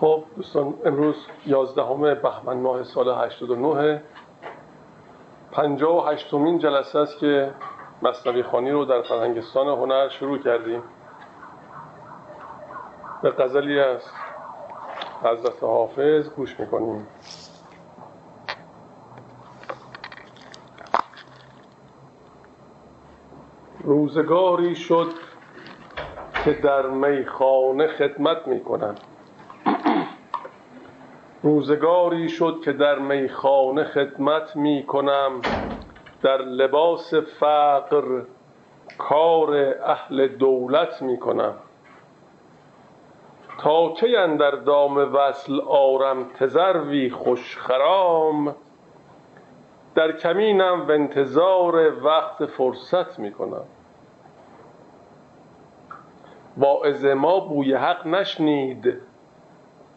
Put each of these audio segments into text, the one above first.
خب دوستان امروز 11 بهمن ماه سال 89 58 مین جلسه است که مصنوی خانی رو در فرهنگستان هنر شروع کردیم. به غزلی از حضرت حافظ گوش می‌کنیم. روزگاری شد که در میخانه خدمت می‌کنم. روزگاری شد که در میخانه خدمت می کنم در لباس فقر کار اهل دولت می کنم تا کی اندر دام وصل آرم تزروی خوش خرام در کمینم و انتظار وقت فرصت می کنم واعظ ما بوی حق نشنید.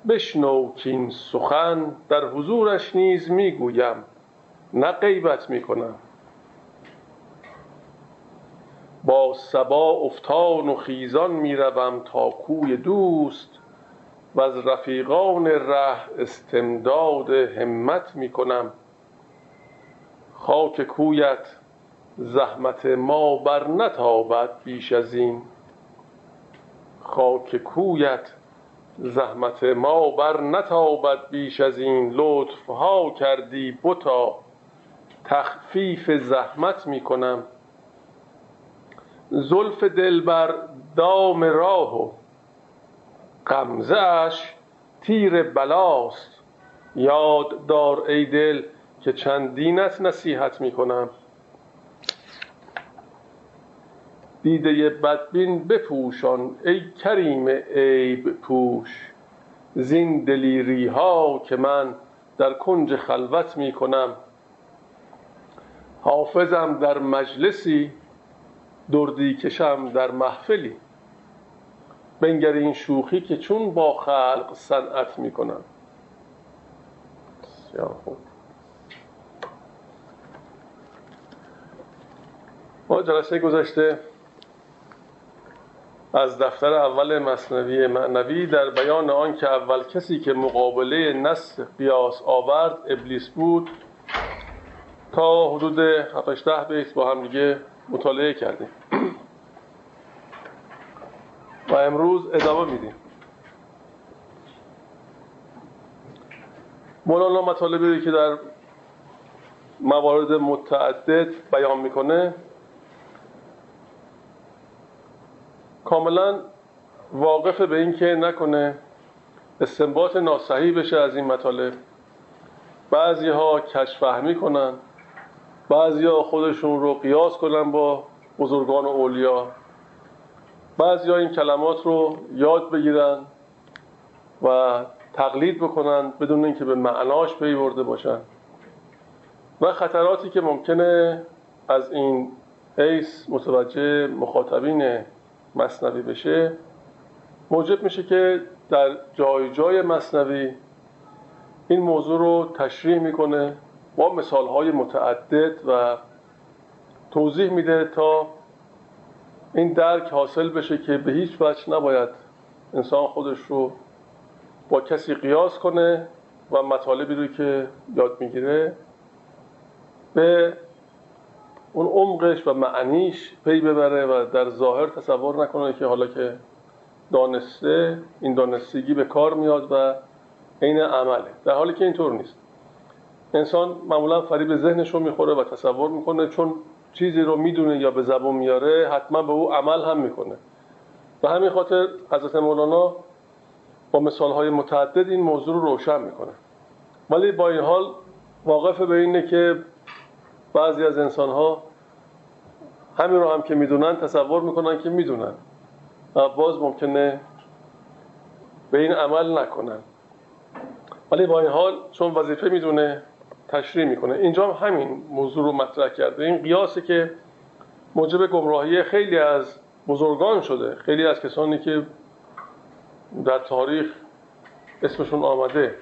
بشنو کین سخن در حضورش نیز می‌گویم. نه غیبت می‌کنم. با سبا افتان و خیزان می‌روم تا کوی دوست. و از رفیقان ره استمداد همت می‌کنم. خاک کویت زحمت ما بر نتابد بیش از این. خاک کویت زحمت ما بر نتابد بیش از این لطف ها کردی بتا. تخفیف زحمت می کنم. زلف دلبر دام راه و غمزه اش تیر بلاست. یاد دار ای دل که چندینت نصیحت می کنم. دیده بدبین بپوشان ای کریم عیب پوش. زین دلیری ها که من در کنج خلوت می کنم حافظم در مجلسی دردی کشم در محفلی. بنگر این شوخی که چون با خلق صنعت می کنم ما جلسه گذشته؟ از دفتر اول مصنوی معنوی در بیان آن که اول کسی که مقابله نص قیاس آورد ابلیس بود تا حدود 7 ده بیت با هم دیگه مطالعه کردیم. و امروز ادامه میدیم. مولانا مطالبی که در موارد متعدد بیان می‌کنه کاملا واقف به این که نکنه استنباط ناسحی بشه از این مطالب. بعضی ها کشفهمی کنن بعضی ها خودشون رو قیاس کنن با بزرگان و اولیا. بعضی ها این کلمات رو یاد بگیرن و تقلید بکنن بدون اینکه به معناش پی برده باشن. و خطراتی که ممکنه از این حیث متوجه مخاطبین مصنوی بشه موجب میشه که در جای جای مصنوی این موضوع رو تشریح می‌کنه با مثال های متعدد و توضیح میده تا این درک حاصل بشه که به هیچ وجه نباید انسان خودش رو با کسی قیاس کنه و مطالبی رو که یاد می‌گیره به اون عمقش و معنیش پی ببره و در ظاهر تصور نکنه که حالا که دانسته این دانستگی به کار میاد و عین عمله. در حالی که اینطور نیست. انسان معمولا فریب ذهنش رو می‌خوره و تصور می‌کنه چون چیزی رو می‌دونه یا به زبون میاره حتما به او عمل هم می‌کنه. و همین خاطر حضرت مولانا با مثال های متعدد این موضوع رو روشن می‌کنه. ولی با این حال واقف به اینه که بعضی از انسان ها همین رو هم که می‌دونن تصور می‌کنن که می‌دونن و باز ممکنه به این عمل نکنن. ولی با این حال چون وظیفه می‌دونه تشریح می‌کنه. اینجا هم همین موضوع رو مطرح کرده. این قیاسی که موجب گمراهی خیلی از بزرگان شده. خیلی از کسانی که در تاریخ اسمشون آمده.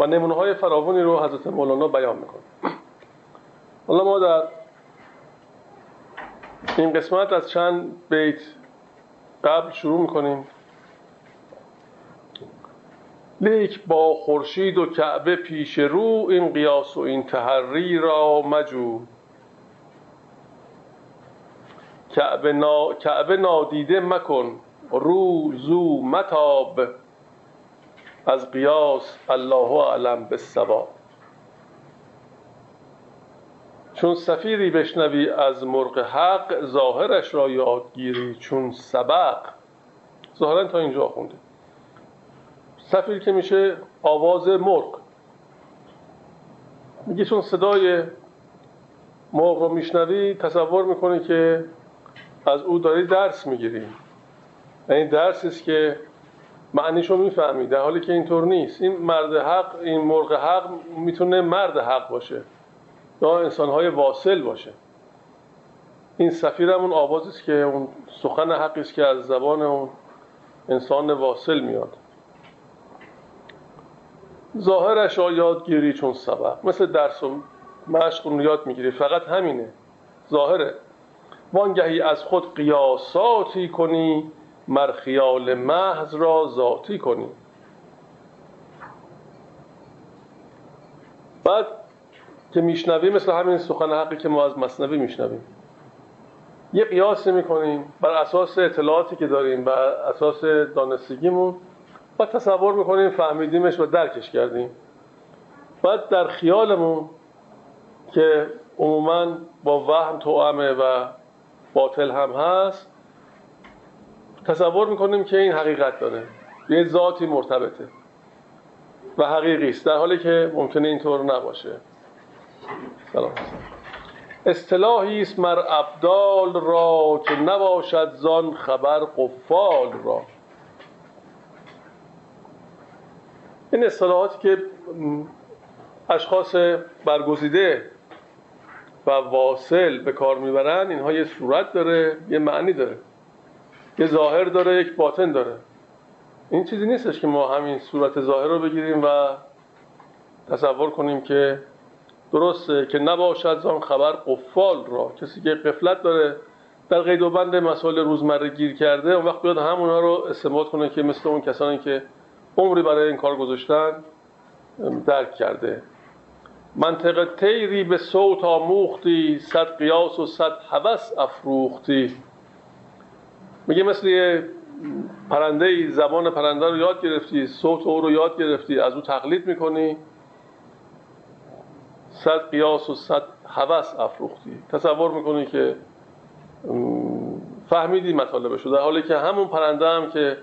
و نمونه های فراوانی رو حضرت مولانا بیان می‌کنه. حالا ما در این قسمت از چند بیت قبل شروع می‌کنیم. لیک با خورشید و کعبه پیش رو این قیاس و این تحری را مجو. کعبه, نا... کعبه نادیده مکن رو زو متاب. از قیاس الله اعلم به سبا چون سفیری بشنوی از مرغ حق ظاهرش را یادگیری چون سبق. ظاهرا تا اینجا خونده. سفیر که میشه آواز مرغ. میگه چون صدای مرغ رو میشنوی تصور می‌کنی که از او داری درس می‌گیری. این درسی است که معنیشو می‌فهمی در حالی که اینطور نیست. این مرد حق این مرغ حق می‌تونه مرد حق باشه. یا انسانهای واصل باشه. این سفیر همون است که اون سخن حقی است که از زبان اون انسان واصل میاد. ظاهرش را یادگیری چون سبق. مثل درس و مشق رو یاد می‌گیری. فقط همینه. ظاهره. وانگهی از خود قیاساتی کنی مر خیال محض را ذاتی کنی. بعد که میشنویم مثل همین سخن حقی که ما از مصنوی میشنویم. یه قیاس می‌کنیم بر اساس اطلاعاتی که داریم بر اساس دانستگیمون. و تصور می‌کنیم فهمیدیمش و درکش کردیم. بعد در خیالمون که عموما با وهم توامه و باطل هم هست تصور می‌کنیم که این حقیقت داره. یه ذاتی مرتبطه و حقیقی است. در حالی که ممکنه اینطور نباشه. سلام. اصطلاحی است مر ابدال را که نباشد زان خبر قفال را. این اصطلاحاتی که اشخاص برگزیده و واصل به کار می‌برن اینها یه صورت داره یه معنی داره. یه ظاهر داره یک باطن داره. این چیزی نیستش که ما همین صورت ظاهر رو بگیریم و تصور کنیم که درسته که نباشد زان خبر قفال را. کسی که قفلت داره در قید و بند مسائل روزمره گیر کرده اون وقت بیاد همونها رو استعمال کنه که مثل اون کسانی که عمری برای این کار گذاشتن درک کرده. منطق تیری به صوت آموختی صد قیاس و صد حوث افروختی. میگه مثل یه پرنده زبان پرنده رو یاد گرفتی صوت او رو یاد گرفتی از او تقلید می‌کنی. صد قیاس و صد حوث افروختی. تصور می‌کنی که فهمیدی مطالبه در حالی که همون پرنده هم که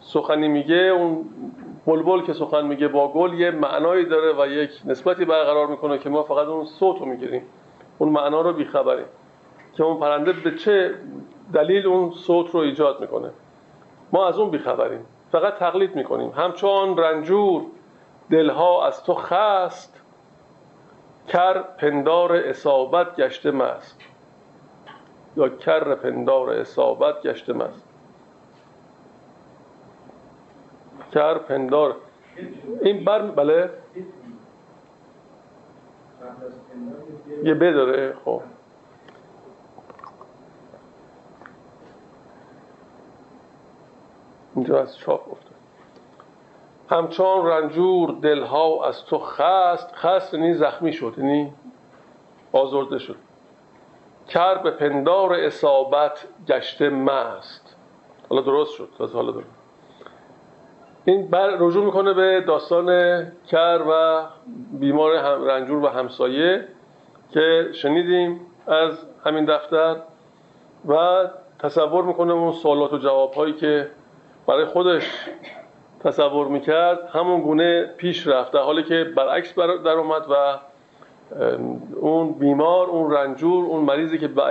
سخنی میگه اون بلبل که سخن میگه با گل یه معنایی داره و یک نسبتی برقرار می‌کنه که ما فقط اون صوت رو می‌گیریم. اون معنا رو بیخبریم. که اون پرنده به چه دلیل اون صوت رو ایجاد می‌کنه. ما از اون بیخبریم. فقط تقلید می‌کنیم. همچون رنجور دلها از تو خست. کر پندار اصابت گشته مست. یا کر پندار اصابت گشته مست. کر پندار. این بر بله. یه بداره خب. اینجا از چاپ همچون رنجور دلها از تو خست خست یعنی زخمی شد یعنی آزرده شد. کر به پندار اصابت گشته مست. حالا درست شد حالا درست. این بر رجوع می‌کنه به داستان کر و بیمار رنجور و همسایه که شنیدیم از همین دفتر و تصور می‌کنه اون سوالات و جوابهایی که برای خودش تصور می‌کرد همون گونه پیش رفت در حالی که برعکس در اومد و اون بیمار اون رنجور اون مریضی که به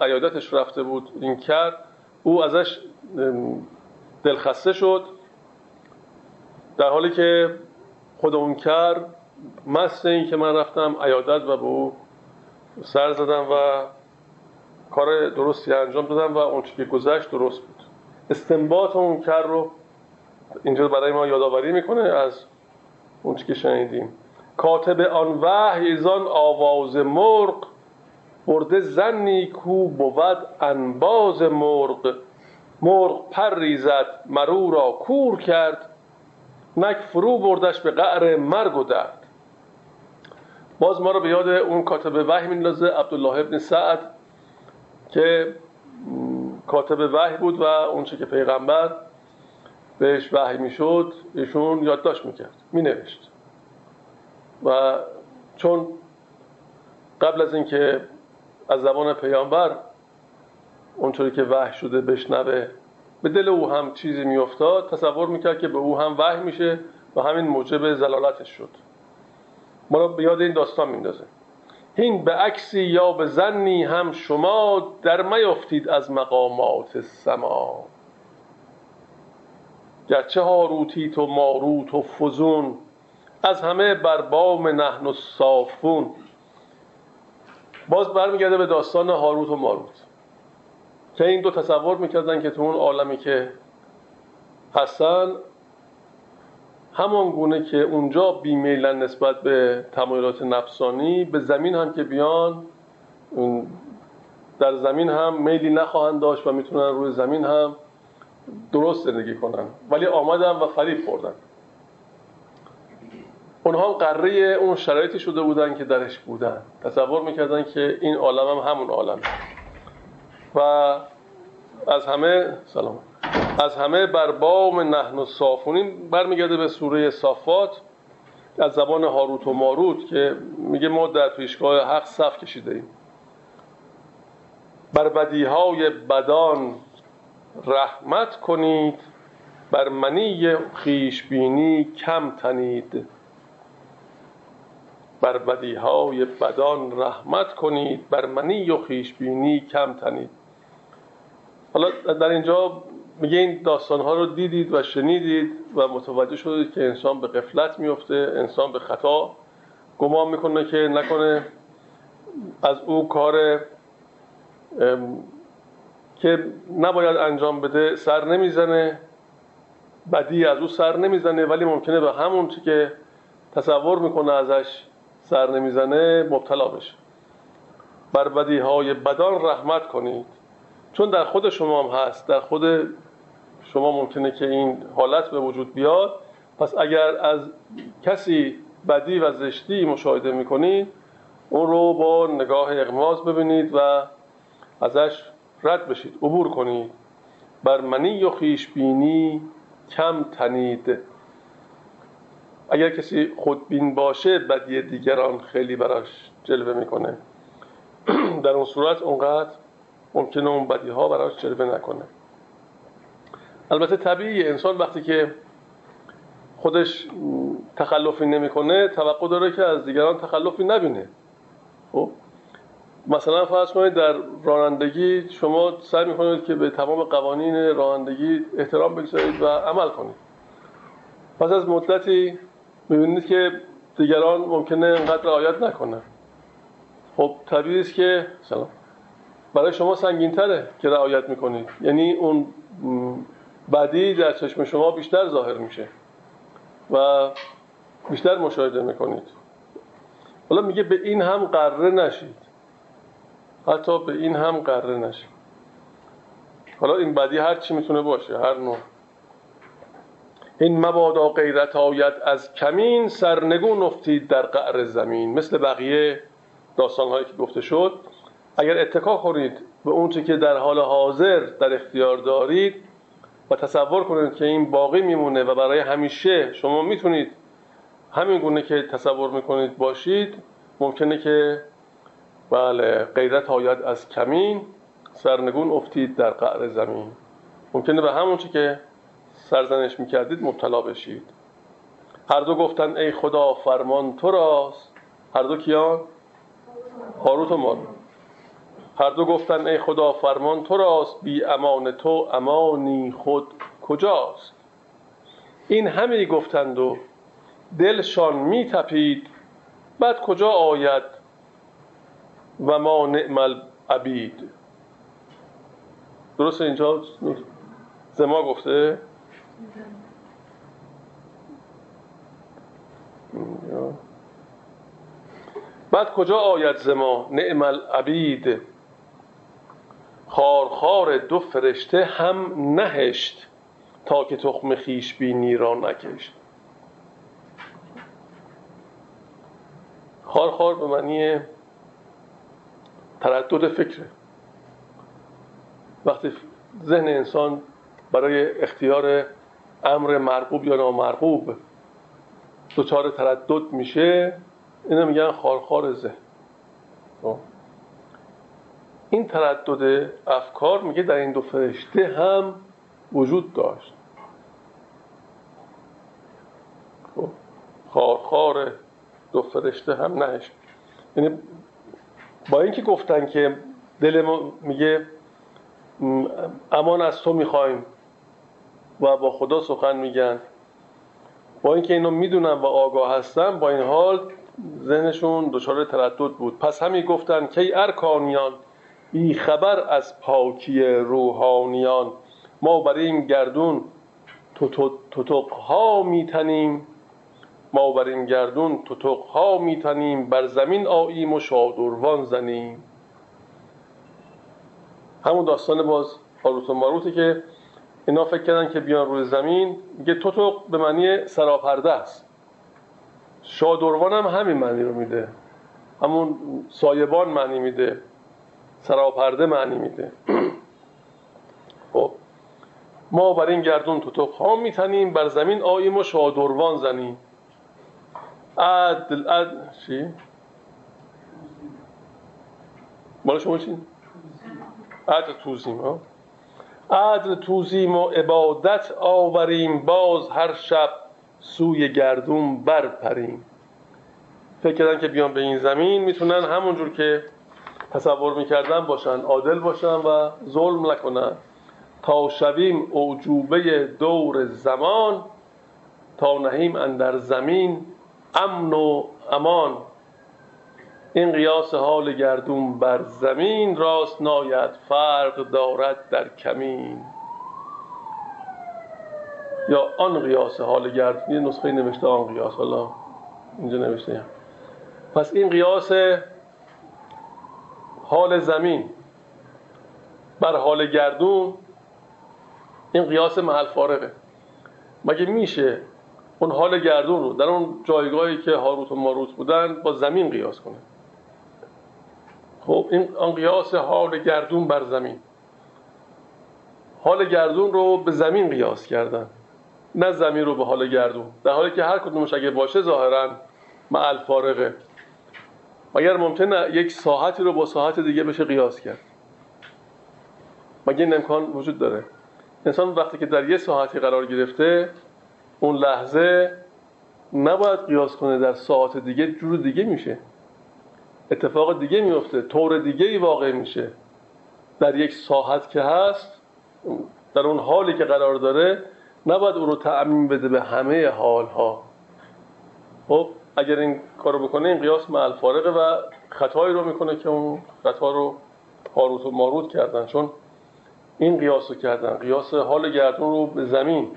عیادتش رفته بود این کرد او ازش دلخسته شد. در حالی که خود اون کرد مست این که من رفتم عیادت و به او سر زدم و کار درستی انجام دادم و اون که گذشت درست بود. استنباط اون کر رو اینجا برای ما یادآوری می‌کنه از اون که شنیدیم. کاتب آن وحی ایزان آواز مرغ برده زنی کو بود انباز مرغ. مرغ پر ریزد مرو را کور کرد. نک فرو بردش به قعر مرگ و درد. باز ما رو به یاد اون کاتب وحی میندازه عبدالله ابن سعد که کاتب وحی بود و اونچه که پیغمبر بهش وحی می‌شد ایشون یادداشت می‌کرد مینوشت. و چون قبل از اینکه از زبان پیامبر اونطوری که وحی شده بشنوه به دل او هم چیزی میافتاد تصور می‌کرد که به او هم وحی میشه و همین موجب زلالتش شد. ما را به یاد این داستان میندازه این به عکسی یا به زنی هم شما در میافتید از مقامات سما. گرچه هاروتیت و ماروت و فزون از همه بر بام نحن و صافون. باز برمیگرده به داستان هاروت و ماروت. که این دو تصور می‌کردن که تو اون عالمی که هستن همان گونه که اونجا بیمیلن نسبت به تمایلات نفسانی به زمین هم که بیان در زمین هم میلی نخواهند داشت و می‌تونن روی زمین هم درست زندگی کنن. ولی آمدن و فریب خوردن. اونها هم قره اون شرایطی شده بودن که درش بودن. تصور می‌کردن که این عالم هم همون عالم و از همه سلام. از همه بر بام نحن و صافونین برمیگرده به سوره صافات از زبان هاروت و ماروت که میگه ما در پیشگاه حق صف کشیده ایم. بر بدیهای بدان رحمت کنید بر منی خیشبینی کم تنید. بر بدیهای بدان رحمت کنید بر منی و خیشبینی کم تنید. حالا در اینجا میگه این داستان ها رو دیدید و شنیدید و متوجه شدید که انسان به قفلت میفته انسان به خطا گمان می‌کنه که نکنه. از او کار که نباید انجام بده سر نمی‌زنه. بدی از او سر نمی‌زنه ولی ممکنه به همون که تصور می‌کنه ازش سر نمی‌زنه مبتلا بشه. بر بدی های بدان رحمت کنید. چون در خود شما هم هست. در خود شما ممکنه که این حالت به وجود بیاد. پس اگر از کسی بدی و زشتی مشاهده می‌کنید اون رو با نگاه اغماز ببینید و ازش رد بشید. عبور کنید. بر منی و خیشبینی کم تنید. اگر کسی خودبین باشه بدی دیگران خیلی براش جلوه می‌کنه. در اون صورت اونقدر ممکنه اون بدی ها براش جلوه نکنه. البته طبیعی انسان وقتی که خودش تخلفی نمی‌کنه توقع داره که از دیگران تخلفی نبینه. خب؟ مثلا فرض کنید در رانندگی شما سعی می‌کنید که به تمام قوانین رانندگی احترام بگذارید و عمل کنید. پس از مدتی می‌بینید که دیگران ممکنه انقدر رعایت نکنن. خب طبیعی است که سلام. برای شما سنگین تره که رعایت می‌کنید. یعنی اون بدی در چشم شما بیشتر ظاهر میشه و بیشتر مشاهده می‌کنید. حالا میگه به این هم قره نشید. حتی به این هم قره نشید حالا این بدی هر چی می‌تونه باشه هر نوع. این مبادا غیرت آید از کمین سرنگون افتید در قعر زمین. مثل بقیه داستان هایی که گفته شد. اگر اتکا کنید به اون که در حال حاضر در اختیار دارید و تصور کنید که این باقی میمونه و برای همیشه شما می‌تونید همین گونه که تصور می‌کنید باشید ممکنه که بله غیرت آید از کمین سرنگون افتید در قعر زمین. ممکنه به همون که سرزنش می‌کردید مبتلا بشید. هر دو گفتن ای خدا فرمان تو راست. هر دو کیان؟ هاروت و ماروت هر دو گفتن ای خدا فرمان تو راست. بی امان تو امانی خود کجاست؟ این همه گفتند و دلشان می تپید بعد کجا آید؟ و ما نعمل عبید درست اینجا؟ زما گفته؟ بعد کجا آید زما نعم العبید؟ خارخار دو فرشته هم نهشت تا که تخم خیش بینی را نکشت. خارخار به معنی تردد فکره وقتی ذهن انسان برای اختیار امر مرغوب یا نامرغوب دچار تردد میشه اینو میگن خارخار ذهن خب. این تردد افکار میگه در این دو فرشته هم وجود داشت خب. خارخار دو فرشته هم نهش یعنی با اینکه گفتن که دل ما میگه امان از تو می‌خوایم و با خدا سخن میگن. با اینکه اینو می‌دونن و آگاه هستن با این حال ذهنشون دچار تردد بود. پس همین گفتن که ارکانیان بی خبر از پاکی روحانیان ما برای این گردون توتق ها میتنیم. ما بر این گردون توتق ها میتنیم بر زمین آییم و شادروان زنیم. همون داستان باز هاروت و ماروته که اینا فکر کردن که بیان روی زمین میگه توتق به معنی سراپرده است. شادروان هم همین معنی رو میده. همون سایبان معنی میده. سراپرده معنی میده. خب ما بر این گردون توتق ها میتنیم بر زمین آییم و شادروان زنیم. عدل عدل چی؟ مال شما چی؟ عدل توزیم عدل توزیم و عبادت آوریم باز هر شب سوی گردون برپریم. فکر کردن که بیان به این زمین می‌تونن همونجور که تصور می‌کردن باشن. عادل باشن و ظلم نکنن. تا شویم اعجوبه دور زمان تا نهیم اندر زمین. امن و امان. این قیاس حال گردون بر زمین راست ناید فرق دارد در کمین. یا آن قیاس حال گردون یه نسخه نوشته آن قیاس حالا اینجا نوشته پس این قیاس حال زمین بر حال گردون این قیاس محل فارغه مگه میشه اون حال گردون رو در اون جایگاهی که هاروت و ماروت بودن با زمین قیاس کنه. خب این آن قیاس حال گردون بر زمین. حال گردون رو به زمین قیاس کردن. نه زمین رو به حال گردون. در حالی که هر کدومش اگه باشه ظاهرا معل فارغه. مگر ممکنه یک ساحتی رو با ساحت دیگه بشه قیاس کرد؟ مگه این امکان وجود داره؟ انسان وقتی که در یه ساحتی قرار گرفته اون لحظه نباید قیاس کنه در ساعت دیگه جور دیگه میشه. اتفاق دیگه میفته طور دیگه ای واقع میشه. در یک ساحت که هست در اون حالی که قرار داره نباید او رو تعمین بده به همه حال ها خب اگر این کارو بکنه این قیاس معل فارقه و خطایی رو می‌کنه که اون خطا رو هاروت و ماروت کردن. چون این قیاس رو کردن قیاس حال گردون رو به زمین.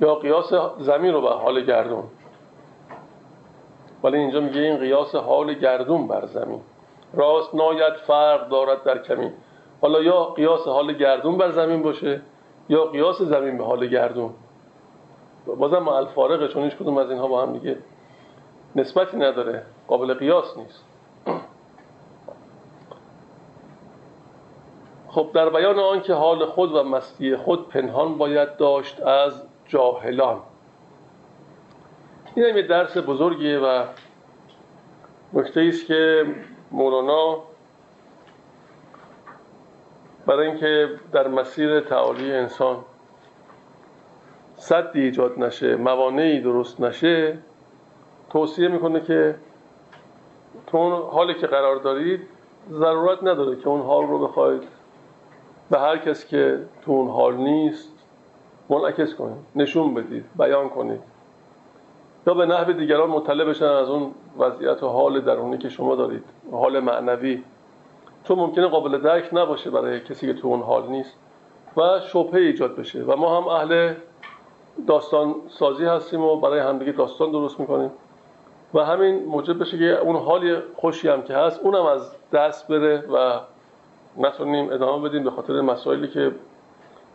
یا قیاس زمین رو به حال گردون. ولی اینجا میگه این قیاس حال گردون بر زمین. راست ناید فرق دارد در کمی حالا یا قیاس حال گردون بر زمین باشه یا قیاس زمین به حال گردون. بازم ما الفارقه چون هیچ کدوم از اینها با هم دیگه نسبتی نداره. قابل قیاس نیست. خب در بیان آن که حال خود و مستی خود پنهان باید داشت از جاهلان. این هم یه درس بزرگیه و نکته است که مولانا برای اینکه در مسیر تعالی انسان صدی ایجاد نشه موانعی درست نشه توصیه می‌کنه که تو اون حالی که قرار دارید ضرورت نداره که اون حال رو بخواید. به هر کس که تو اون حال نیست منعکس کنید نشون بدید بیان کنید. یا به نحو دیگران مطلع بشن از اون وضعیت و حال درونی که شما دارید حال معنوی. چون ممکنه قابل درک نباشه برای کسی که تو اون حال نیست و شبهه ایجاد بشه. و ما هم اهل داستان سازی هستیم و برای همدیگه داستان درست می‌کنیم. و همین موجب بشه که اون حالی خوشی هم که هست اونم از دست بره و نتونیم ادامه بدیم به خاطر مسائلی که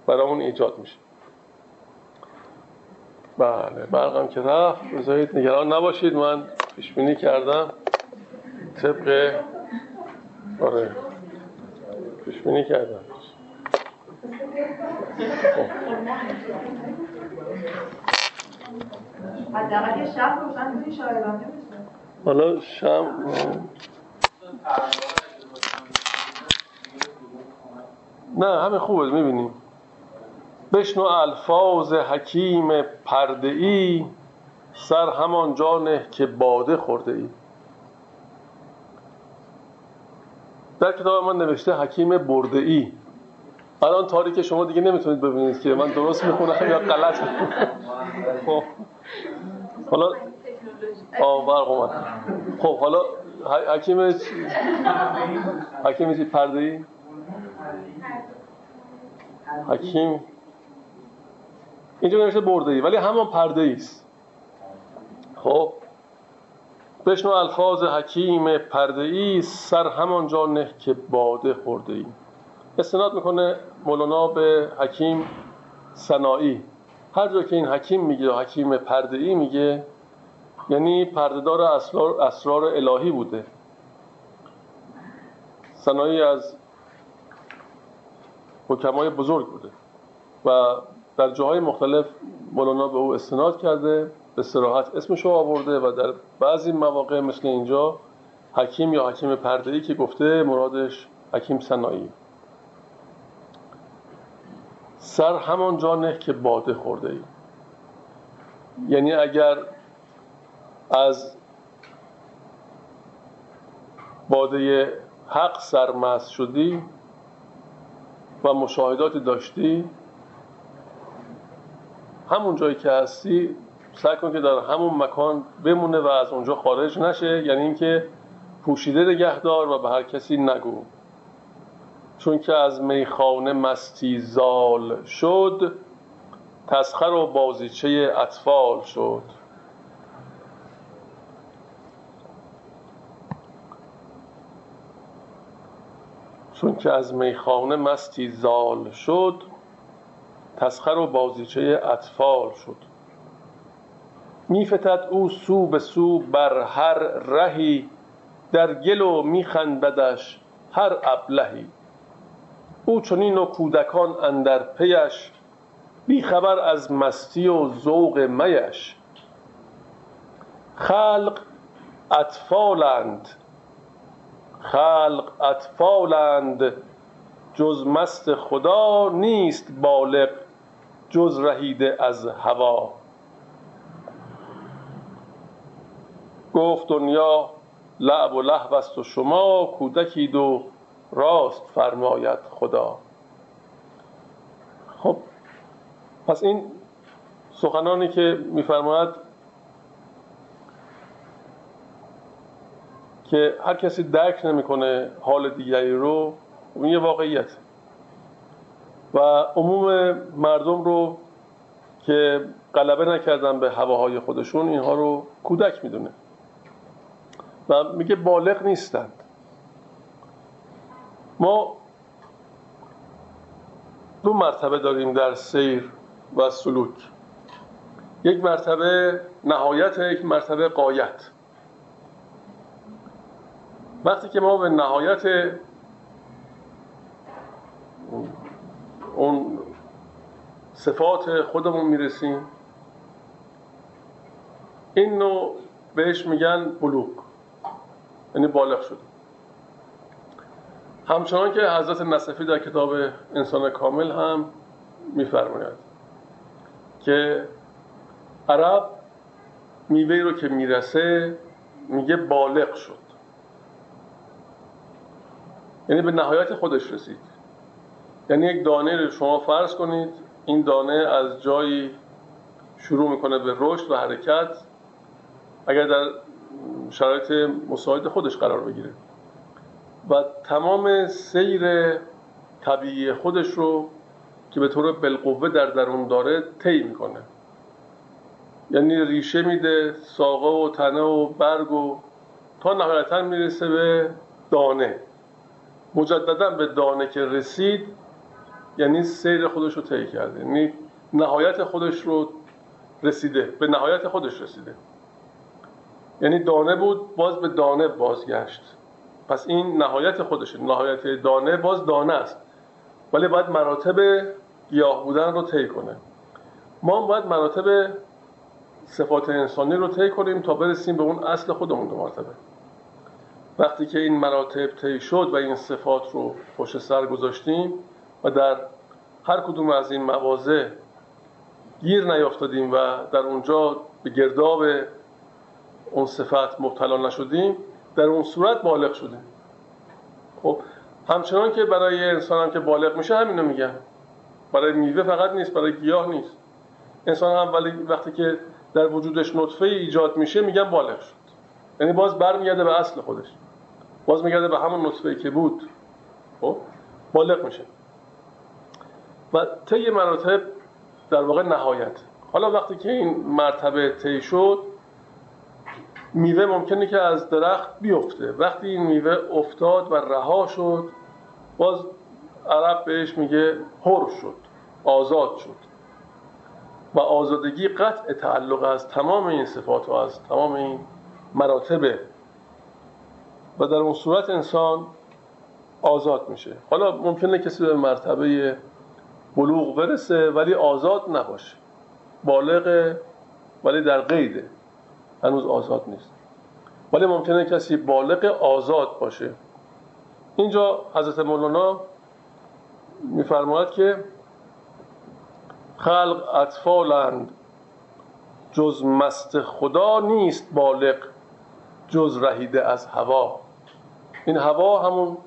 برای اون ایجاد میشه. بله برقم که رفت. بذارید نگران نباشید. من پیش بینی کردم. طبق آره. پیش بینی کردم. حالا شم نه همه خوبه می‌بینیم. بشنو الفاظ حکیم پرده ای سر همان جانه که باده خورده ای. در کتاب من نوشته حکیم برده ای. الان تاریک شما دیگه نمی‌تونید ببینید که من درست می‌خونم یا غلط خب. حالا آه اومد. خب حالا حکیم حکیم چی پرده ای حکیم اینجا نوشته برده ای ولی همان پرده ای است. خب. بشنو الفاظ حکیم پرده ای سر همانجا نه که باده خورده ای استناد می‌کنه مولانا به حکیم سنایی هر جا که این حکیم میگه و حکیم پرده ای میگه یعنی پردهدار اسرار, اسرار الهی بوده. سنایی از حکمای بزرگ بوده و در جاهای مختلف مولانا به او استناد کرده به سراحت اسمشو آورده و در بعضی مواقع مثل اینجا حکیم یا حکیم پردهی که گفته مرادش حکیم سنایی سر همان جا نه که باده خورده ای یعنی اگر از باده حق سرمست شدی و مشاهداتی داشتی همون جایی که هستی سعی کن که در همون مکان بمونه و از اونجا خارج نشه. یعنی اینکه پوشیده نگهدار و به هر کسی نگو. چون که از میخانه مستی زال شد تسخر و بازیچه اطفال شد. چون که از میخانه مستی زال شد تسخر و بازیچه اطفال شد. میفتد او سو به سو بر هر رهی در گل و میخنددش هر ابلهی. او چنین و کودکان اندر پیش خبر از مستی و ذوق میش. خلق اطفالند خلق اطفالند جز مست خدا نیست بالغ. جز رهیده از هوا. گفت دنیا لعب و لحو است و شما کودکید و راست فرماید خدا. خب پس این سخنانی که میفرماید که هر کسی درک نمی‌کنه حال دیگری رو این یه واقعیت و عموم مردم رو که غلبه نکردن به هواهای خودشون اینها رو کودک می‌دونه. و میگه بالغ نیستند. ما دو مرتبه داریم در سیر و سلوک. یک مرتبه نهایت یک مرتبه قایت وقتی که ما به نهایت اون صفات خودمون می‌رسیم. این نوع بهش میگن بلوغ. یعنی بالغ شد همچنان که حضرت نصفی در کتاب انسان کامل هم میفرماید که عرب میوه رو که می‌رسه میگه بالغ شد. یعنی به نهایت خودش رسید. یعنی یک دانه رو شما فرض کنید این دانه از جایی شروع می‌کنه به رشد و حرکت. اگر در شرایط مساعد خودش قرار بگیره. و تمام سیر طبیعی خودش رو که به طور بالقوه در درون داره طی می‌کنه. یعنی ریشه میده ساقه و تنه و برگ و تا نهایتا می‌رسه به دانه. مجددا به دانه که رسید یعنی سیر خودش رو طی کرده. یعنی نهایت خودش رو رسیده. به نهایت خودش رسیده. یعنی دانه بود باز به دانه بازگشت. پس این نهایت خودشه. نهایت دانه باز دانه است. ولی باید مراتب گیاه بودن رو طی کنه. ما هم باید مراتب صفات انسانی رو طی کنیم تا برسیم به اون اصل خودمون دو مرتبه. وقتی که این مراتب طی شد و این صفات رو پشت سر گذاشتیم و در هر کدوم از این مواضع گیر نیافتادیم و در اونجا به گرداب اون صفت مبتلا نشدیم در اون صورت بالغ شدیم. خب همچنان که برای انسان هم که بالغ میشه همینو میگن. برای میوه فقط نیست برای گیاه نیست. انسان هم ولی وقتی که در وجودش نطفه ایجاد میشه میگن بالغ شد. یعنی باز برمیگرده به اصل خودش. باز میگرده به همون نطفه که بود. خب بالغ میشه. و طی مراتب در واقع نهایت. حالا وقتی که این مرتبه طی شد میوه ممکنه که از درخت بیفته. وقتی این میوه افتاد و رها شد باز عرب بهش میگه حر شد آزاد شد. و آزادگی قطع تعلق از تمام این صفات و از تمام این مراتبه. و در اون صورت انسان آزاد میشه. حالا ممکنه کسی به مرتبه بلوغ برسه ولی آزاد نباشه. بالغ ولی در قیده. هنوز آزاد نیست. ولی ممکنه کسی بالغ آزاد باشه. اینجا حضرت مولانا میفرماید که خلق اطفالند جز مست خدا نیست بالغ جز رهیده از هوا. این هوا همون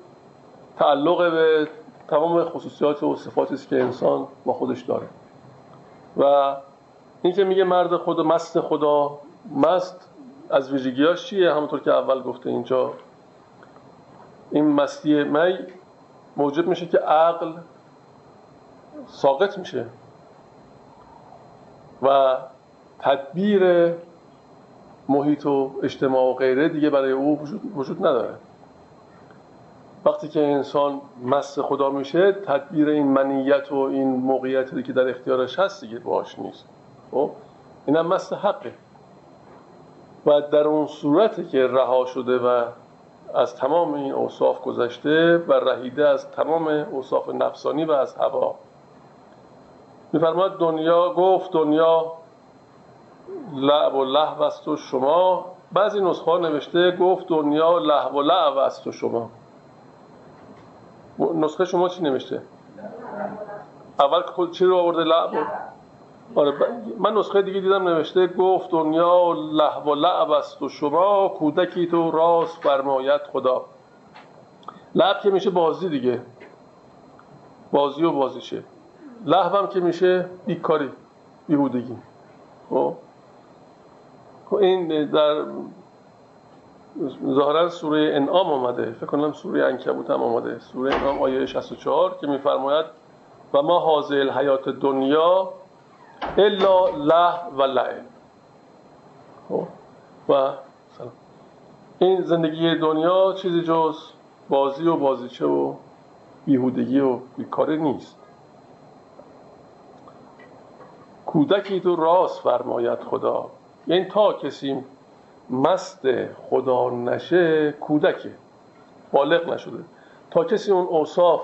تعلق به تمام خصوصیات و صفاتی است که انسان با خودش داره. و این که میگه مرد خدا مست خدا مست از ویژگیاش چیه؟ همونطور که اول گفته اینجا. این مستی می موجب میشه که عقل ساقط میشه و تدبیر محیط و اجتماع و غیره دیگه برای او وجود نداره. وقتی که انسان مست خدا میشه تدبیر این منیت و این موقعیتی که در اختیارش هست دیگه باش نیست. خب؟ اینم مست حقه. و در اون صورتی که رها شده و از تمام این اوصاف گذشته و رهیده از تمام اوصاف نفسانی و از هوا. میفرماید دنیا گفت دنیا لعب و لحو است و شما. بعضی نسخه نوشته گفت دنیا لحو و لعب است و شما. نسخه شما چی نوشته؟ اول خود چی رو آورده؟ لعب آره من نسخه دیگه دیدم نوشته گفت دنیا لحو و لعب است و شما کودکی تو راست فرمایت خدا. لعب که میشه بازی دیگه. بازی و بازیشه. لحو هم که میشه بیکاری بیهودگی خب؟ خب این در ظاهرا سوره انعام آمده. فکر کنم سوره انکبوت هم آمده. سوره انعام آیه 64 که میفرماید و ما حاضر الحیات دنیا الا له و لعب. خب. و این زندگی دنیا چیزی جز بازی و بازیچه و بیهودگی و بیکاری نیست. کودکی تو راست فرماید خدا. یعنی تا کسی مست خدا نشه کودکه. بالغ نشده. تا کسی اون اوصاف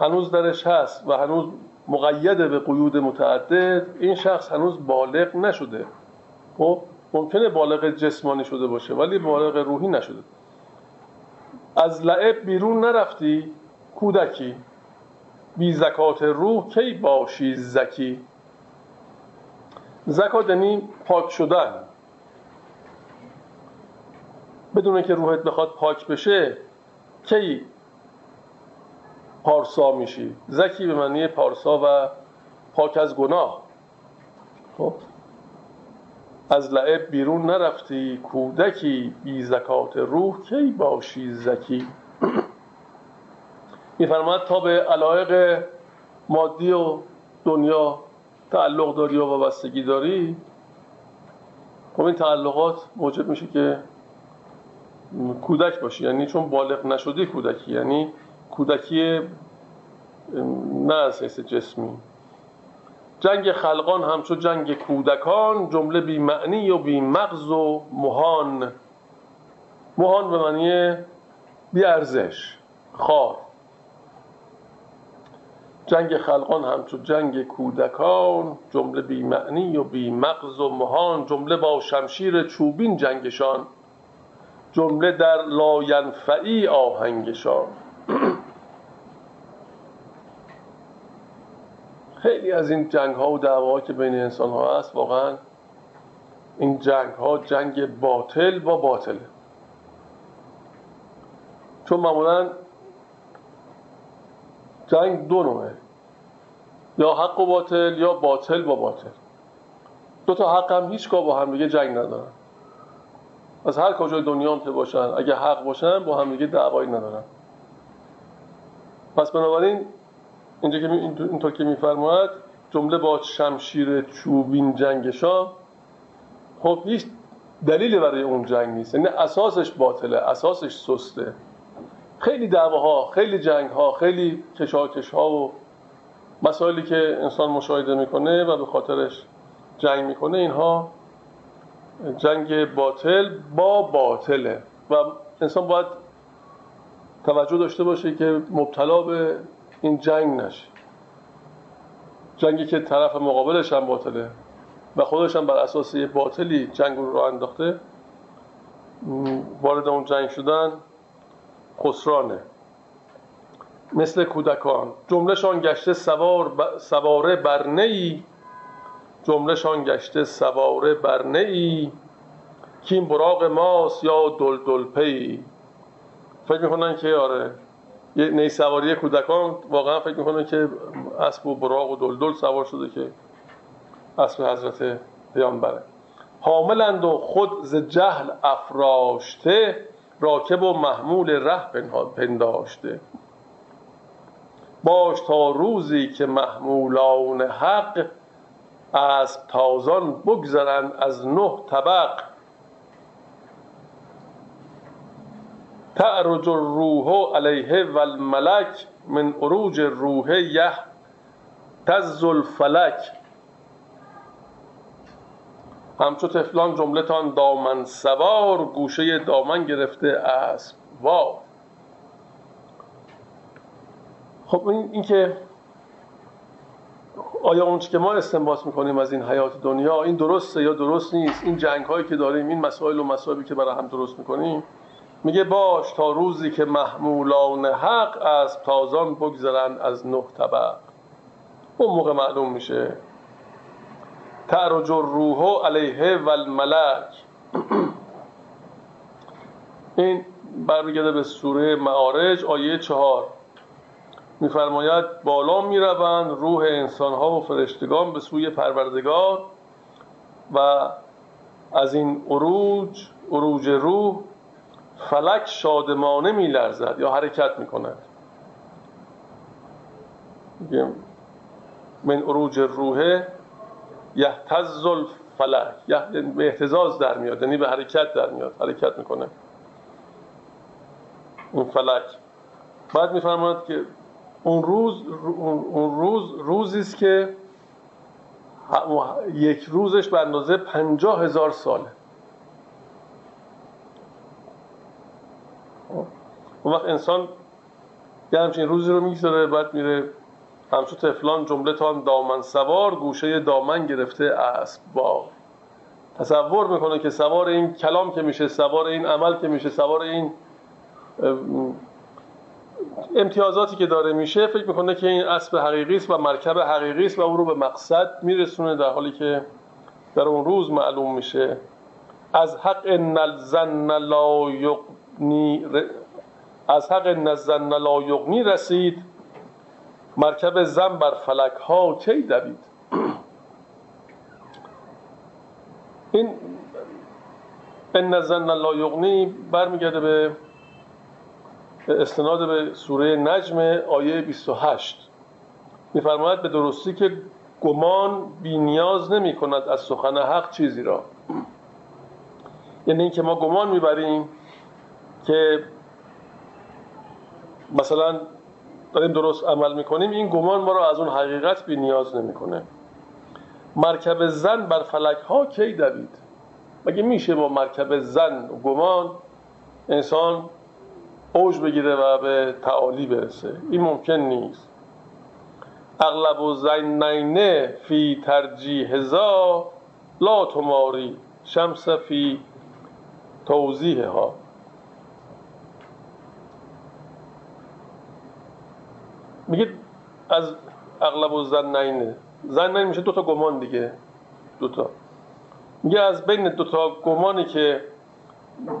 هنوز درش هست و هنوز مقید به قیود متعدد این شخص هنوز بالغ نشده. خب ممکنه بالغ جسمانی شده باشه ولی بالغ روحی نشده. از لعب بیرون نرفتی کودکی. بی زکات روح کی باشی زکی؟ زکات یعنی پاک شدن. بدون که روحت بخواد پاک بشه کی پارسا میشی؟ زکی به معنی پارسا و پاک از گناه. خب؟ از لعب بیرون نرفتی کودکی بی زکات روح کی باشی زکی؟ میفرماد تا به علایق مادی و دنیا تعلق داری و وابستگی داری خب این تعلقات موجب میشه که کودک باشی. یعنی چون بالغ نشدی کودکی. یعنی کودکی نه از حیث جسمی. جنگ خلقان همچون جنگ کودکان جمله بی معنی و بی مغز و مهان. مهان به معنی بی ارزش خار. جنگ خلقان همچون جنگ کودکان جمله بی معنی و بی مغز و مهان. جمله با شمشیر چوبین جنگشان. جمله در لاینفعی آهنگشان خیلی از این جنگ ها و دعواها که بین انسان ها هست واقعا این جنگ ها جنگ باطل با باطله. چون معمولا جنگ دو نوعه یا حق و باطل یا باطل با باطل. دو تا حق هم هیچگاه با هم دیگه جنگ ندارن. از هر کجای دنیا هم باشن اگه حق باشن با هم دیگه دعوایی ندارن. پس بنابراین اینجا که اینطور که میفرماید جمله با شمشیر چوبین جنگشا خب هیچ دلیلی برای اون جنگ نیست. یعنی اساسش باطله اساسش سسته. خیلی دعواها خیلی جنگ ها خیلی کشاکش ها و مسائلی که انسان مشاهده می‌کنه و به خاطرش جنگ می‌کنه اینها جنگ باطل با باطله و انسان باید توجه داشته باشه که مبتلا به این جنگ نشه. جنگی که طرف مقابلش هم باطله و خودش هم بر اساس یه باطلی جنگ رو انداخته وارد اون جنگ شدن خسرانه. مثل کودکان. جملهشان گشته سوار ب... سواره بر ای جملهشان گشته سواره بر ای کیم براغ ماست یا دل پی. فکر می‌کنن که آره یه نی سواری کودکان واقعا فکر می‌کنن که اسب و براغ و دلدل سوار شده که اسب حضرت پیامبره. حاملند و خود ز جهل افراشته راکب و محمول ره پنداشته. باش تا روزی که محمولان حق از تازان بگذرند از نه طبق. تعرج الروح علیه و الملک من عروج روح یه تز الفلک. همچو تفلان جملتان دامن سوار گوشه دامن گرفته اسب وار خب این که آیا اون که ما استنباط می‌کنیم از این حیات دنیا این درسته یا درست نیست؟ این جنگ هایی که داریم این مسائل و مسائلی که برای هم درست می‌کنیم؟ میگه باش تا روزی که محمولان حق از تازان بگذرن از نه طبق. اون موقع معلوم میشه. تعرج الروح علیه و الملک. این برمیگرده به سوره معارج آیه چهار. میفرماید بالا می‌روند روح انسانها و فرشتگان به سوی پروردگار و از این عروج عروج روح فلک شادمانه میلرزد یا حرکت می‌کند. من عروج روحه یهتز الفلک به احتزاز در میاد یعنی به حرکت در میاد حرکت می‌کنه. اون فلک. بعد میفرماید که اون روز اون روز روزی است که یک روزش به اندازه پنجاه هزار ساله. اون وقت انسان یه همچین روزی رو می‌گذاره بعد میره همچون تفلان جمله تان دامن سوار گوشه دامن گرفته اسب با تصور می‌کنه که سوار این کلام که میشه سوار این عمل که میشه سوار این امتیازاتی که داره میشه فکر می‌کنه که این اسب حقیقی است و مرکب حقیقی است و او رو به مقصد میرسونه در حالی که در اون روز معلوم میشه. از حق نلزن لا یقنی از حق نزن لا یقنی رسید. مرکب زن بر فلک ها کی دوید؟ این ان نزن لا یغنی برمیگرده به استناد به سوره نجم آیه 28 میفرماید به درستی که گمان بی نیاز نمی کند از سخن حق چیزی را. یعنی اینکه ما گمان می‌بریم که مثلا داریم درست عمل می‌کنیم این گمان ما رو از اون حقیقت بی نیاز نمی‌کنه. مرکب زن بر فلک ها کی دوید؟ مگه میشه با مرکب زن و گمان انسان اوج بگیره و به تعالی برسه. این ممکن نیست. اغلب و زنینه فی ترجیح هزا لا تماری شمس فی توضیح ها میگه از اغلب و زنینه زنین میشه دوتا گمان دیگه. دوتا میگه از بین دوتا گمانی که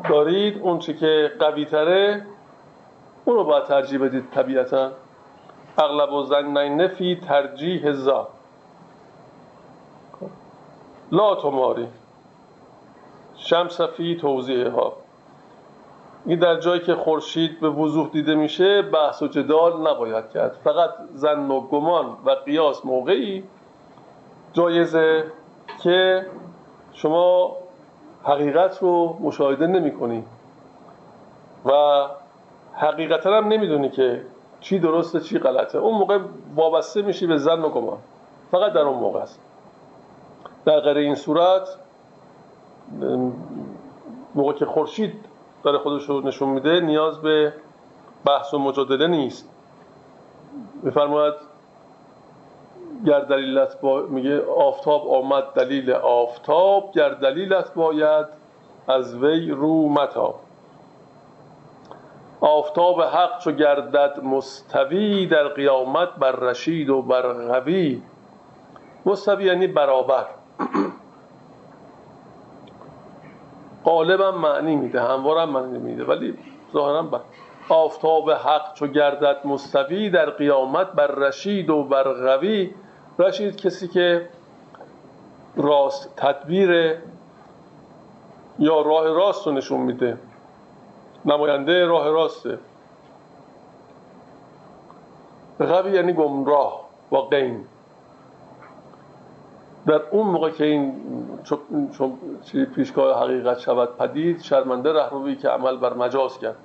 دارید اون چی که قوی تره اون رو باید ترجیح بدید طبیعتا. اغلب و زنین فی ترجیح زا. لا تماری. شمس فی توضیح ها. این در جایی که خورشید به وضوح دیده میشه بحث و جدال نباید کرد. فقط زن و گمان و قیاس موقعی جایزه که شما حقیقت رو مشاهده نمی کنی. و حقیقتا هم نمی‌دونی که چی درسته چی غلطه. اون موقع وابسته میشی به زن و گمان. فقط در اون موقع است. در غیر این صورت موقع که خورشید داره خودش رو نشون میده نیاز به بحث و مجادله نیست. میفرماید گر دلیلت با... میگه آفتاب آمد دلیل آفتاب گر دلیلت باید از وی رو متاب. آفتاب حق چو گردد مستوی در قیامت بر رشید و بر غوی مستوی یعنی برابر. غالبا معنی میده هموارم معنی میده ولی ظاهرا بر آفتاب حق چو گردد مستوی در قیامت بر رشید و بر غوی رشید کسی که راست تدبیر یا راه راست رو نشون میده. نماینده راه راسته. غوی یعنی گمراه و قیم در اون موقع که این چون پیشگاه حقیقت شود پدید شرمنده رهروی که عمل بر مجاز کرد.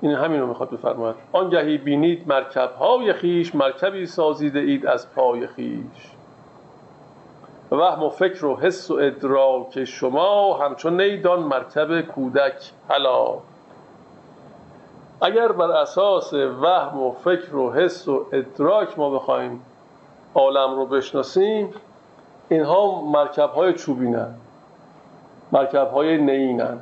این همین رو می‌خواد بفرماید. آنگهی بینید مرکب های خیش مرکبی سازیده اید از پای خیش. وهم و فکر و حس و ادراک شما همچون نیدان مرکب کودک حلا اگر بر اساس وهم و فکر و حس و ادراک ما بخوایم عالم رو بشناسیم اینها مرکب های چوبینن مرکب های نیینن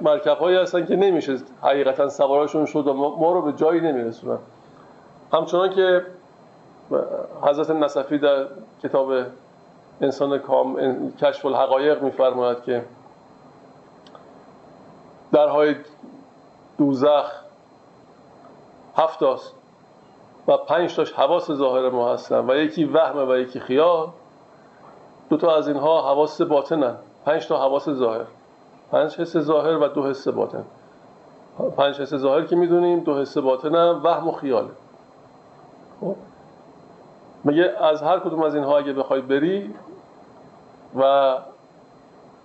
مرکب هایی هستن که نمیشه حقیقتا سوارشون شد و ما رو به جایی نمیرسونن. همچنان که حضرت نصفی در کتاب انسان کام کشف الحقایق میفرماید که درهای دوزخ هفت است و پنج تاش حواس ظاهر ما هستن و یکی وهم و یکی خیال. دو تا از اینها حواس باطنن. پنج تا حواس ظاهر. پنج حس ظاهر و دو حس باطن. پنج حس ظاهر که می‌دونیم دو حس باطن هم وهم و خیاله خب. میگه از هر کدوم از اینها اگه بخوای بری و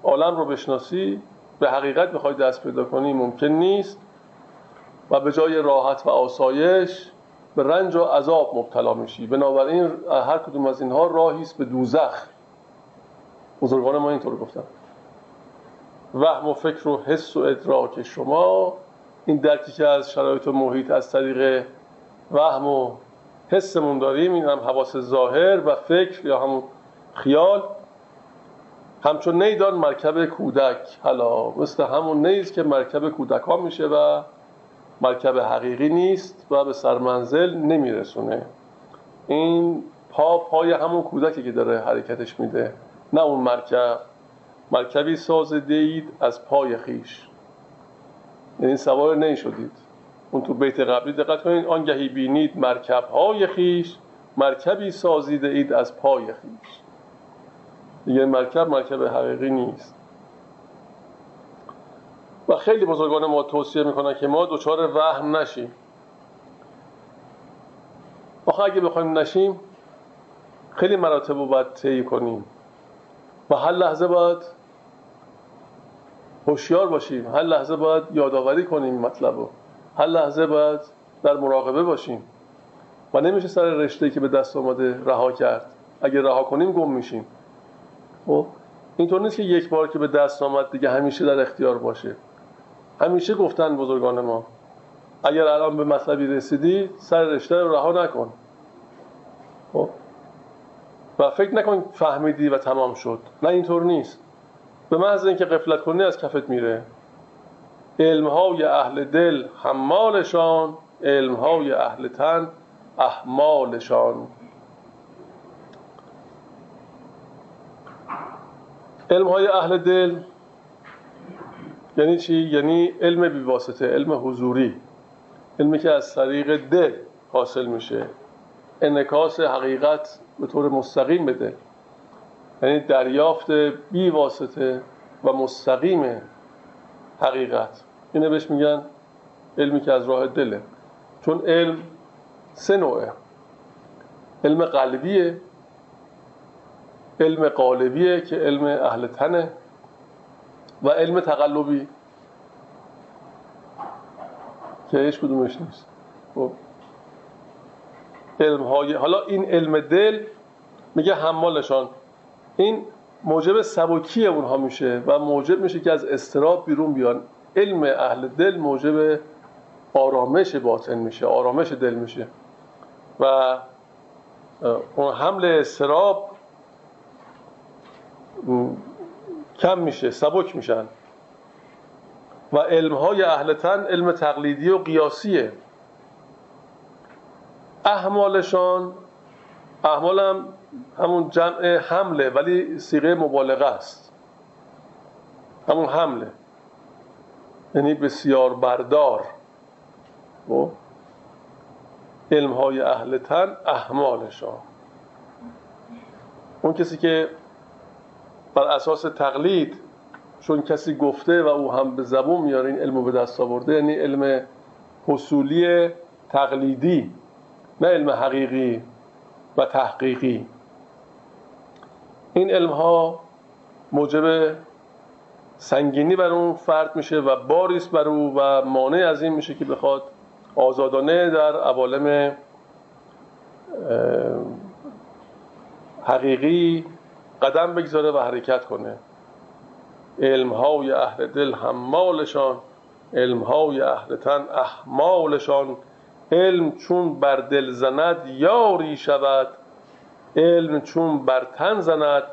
عالم رو بشناسی به حقیقت بخوای دست پیدا کنی ممکن نیست. و به جای راحت و آسایش به رنج و عذاب مبتلا میشی. بنابراین هر کدوم از اینها راهی است به دوزخ. بزرگان ما اینطور گفتن. وهم و فکر و حس و ادراک شما این درکی که از شرایط و محیط از طریق وهم و حسمون داریم این هم حواس ظاهر و فکر یا همون خیال. همچون نیدان مرکب کودک. حالا مثل همون نیست که مرکب کودک ها میشه و مرکب حقیقی نیست و به سرمنزل نمیرسونه. این پا پای همون کودکی که داره حرکتش میده. نه اون مرکب. مرکبی سازده اید از پای خیش. یعنی سوار نشدید. اون تو بیت قبلی دقت کنید آنگهی بینید مرکب های خیش مرکبی سازیده اید از پای خیش. دیگه مرکب مرکب حقیقی نیست. و خیلی بزرگان ما توصیه می‌کنن که ما دچار وهم نشیم. آخه اگه بخوایم نشیم خیلی مراتب رو باید طی کنیم. و هر لحظه باید هوشیار باشیم. هر لحظه باید یادآوری کنیم مطلب رو. هر لحظه باید در مراقبه باشیم. و نمیشه سر رشته که به دست آمده رها کرد. اگه رها کنیم گم میشیم. خب اینطور نیست که یک بار که به دست آمد دیگه همیشه در اختیار باشه. همیشه گفتن بزرگان ما اگر الان به مطلبی رسیدی سر رشته رو رها نکن. خب؟ و فکر نکن فهمیدی و تمام شد. نه اینطور نیست. به محض اینکه قفلت کنی از کفت میره. علمهای اهل دل حمالشان علمهای اهل تن احمالشان. علمهای اهل دل یعنی چی؟ یعنی علم بیواسطه علم حضوری. علمی که از طریق دل حاصل میشه. انکاس حقیقت به طور مستقیم بده. یعنی دریافت بی واسطه و مستقیم حقیقت. اینه بهش میگن علمی که از راه دله. چون علم سه نوعه. علم قلبیه علم قالبیه که علم اهل تنه. و علم تقلبی. که هیچ کدومش نیست. خب. علم های حالا این علم دل میگه حمالشان. این موجب سبکی اونها میشه و موجب میشه که از استراب بیرون بیان. علم اهل دل موجب آرامش باطن میشه آرامش دل میشه. و اون حمل استراب کم میشه سبک میشن. و علم های اهل تن علم تقلیدی و قیاسیه. احمالشان احمال هم همون جمع حمله ولی سیغه مبالغه است. همون حمله. یعنی بسیار بردار. و علم های اهل تن احمالشان. اون کسی که بر اساس تقلید چون کسی گفته و او هم به زبون میاره این علم به دست آورده یعنی علم حصولی تقلیدی نه علم حقیقی و تحقیقی. این علم ها موجب سنگینی بر اون فرد میشه و باریست بر او و مانع از این میشه که بخواد آزادانه در عوالم حقیقی قدم بگذاره و حرکت کنه. علم های اهل دل حمالشان علم های اهل تن احمالشان. علم چون بر دل زند یاری شود. علم چون بر تن زند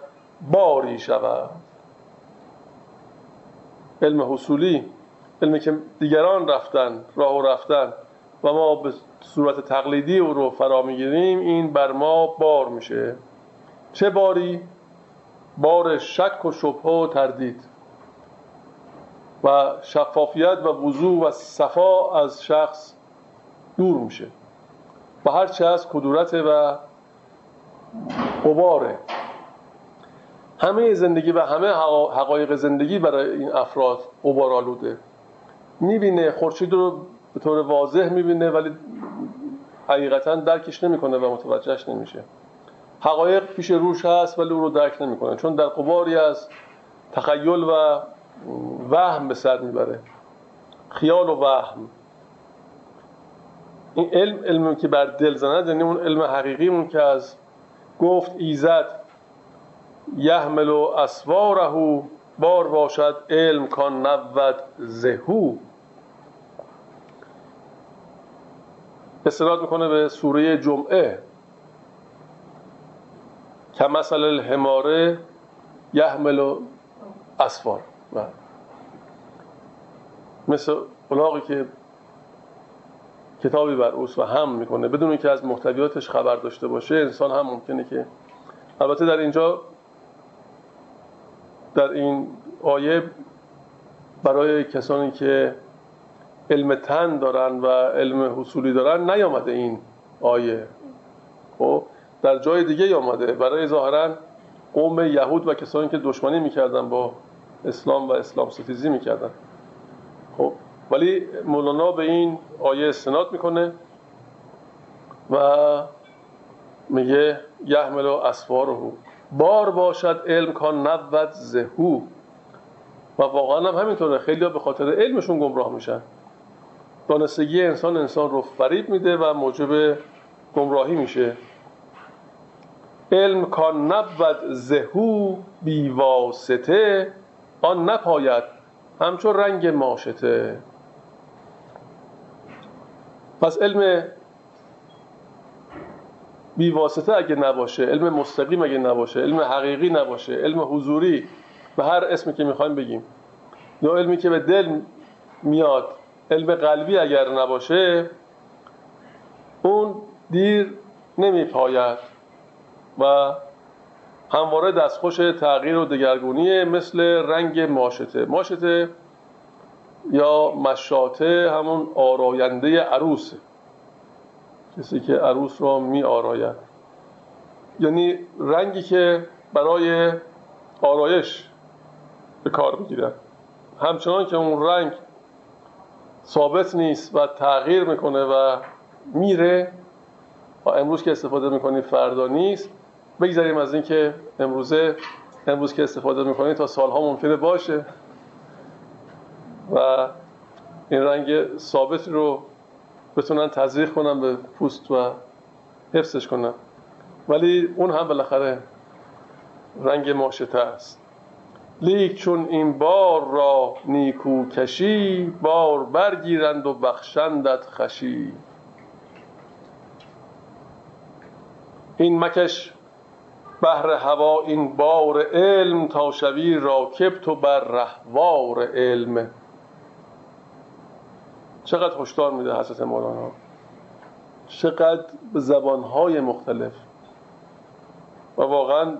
باری شود. علم حصولی علمی که دیگران رفتن راه و رفتن و ما به صورت تقلیدی او رو فرا می‌گیریم این بر ما بار میشه. چه باری؟ بار شک و شبه و تردید و شفافیت و وضوع و صفا از شخص دور میشه و هر چه از کدورت و قباره همه زندگی و همه حقایق زندگی برای این افراد قبار آلوده. می‌بینه خورشید رو به طور واضح می‌بینه ولی حقیقتا درکش نمی‌کنه و متوجهش نمیشه. حقایق پیش روش هست ولی او رو درک نمی‌کنه. چون در قباری از تخیل و وهم به سر می‌بره. خیال و وهم. این علم علمی که بر دل زند یعنی اون علم حقیقی که از گفت ایزد یحمل و اسواره بار باشد علم کان نبود زهو. استناد می‌کنه به سوره جمعه. که مثل الحماره یحمل اسفار. مثل الاغی که کتابی بر اوست و هم می‌کنه. بدون اینکه از محتویاتش خبر داشته باشه انسان هم ممکنه که البته در اینجا در این آیه برای کسانی که علم تن دارن و علم حصولی دارن نیامده این آیه. خب؟ در جای دیگه آمده. برای ظاهرا قوم یهود و کسانی که دشمنی می‌کردن با اسلام و اسلام ستیزی می‌کردن. خب ولی مولانا به این آیه استناد می‌کنه و میگه یحمل و اسفاره بار باشد علم کان نبود زهو. و واقعا هم همینطوره. خیلی به خاطر علمشون گمراه میشن. دانستگی انسان انسان رو فریب میده و موجب گمراهی میشه. علم کان نبود زهو بیواسطه آن نپاید همچون رنگ ماشته پس علم بیواسطه اگه نباشه علم مستقیم اگه نباشه علم حقیقی نباشه علم حضوری به هر اسمی که می‌خوایم بگیم. یا علمی که به دل میاد علم قلبی اگر نباشه اون دیر نمیپاید. و همواره دستخوش تغییر و دگرگونیه مثل رنگ ماشته. ماشته یا مشاته همون آراینده عروسه. کسی که عروس را می آراید. یعنی رنگی که برای آرایش به کار می‌گیرن همچنان که اون رنگ ثابت نیست و تغییر می‌کنه و میره و امروز که استفاده می‌کنید فردا نیست بگذاریم از اینکه امروزه امروز که استفاده می‌کنید تا سالها ممکنه باشه و این رنگ ثابت رو بتونن تزریق کنن به پوست و حفظش کنن. ولی اون هم بالاخره رنگ ماشته است. لیک چون این بار را نیکو کشی بار برگیرند و بخشندت خشی. این مکش بهر هوا این بار علم تا شوی راکب تو بر رهوار علم. چقدر هشدار میده حضرت مولانا؟ چقدر به زبانهای مختلف. و واقعا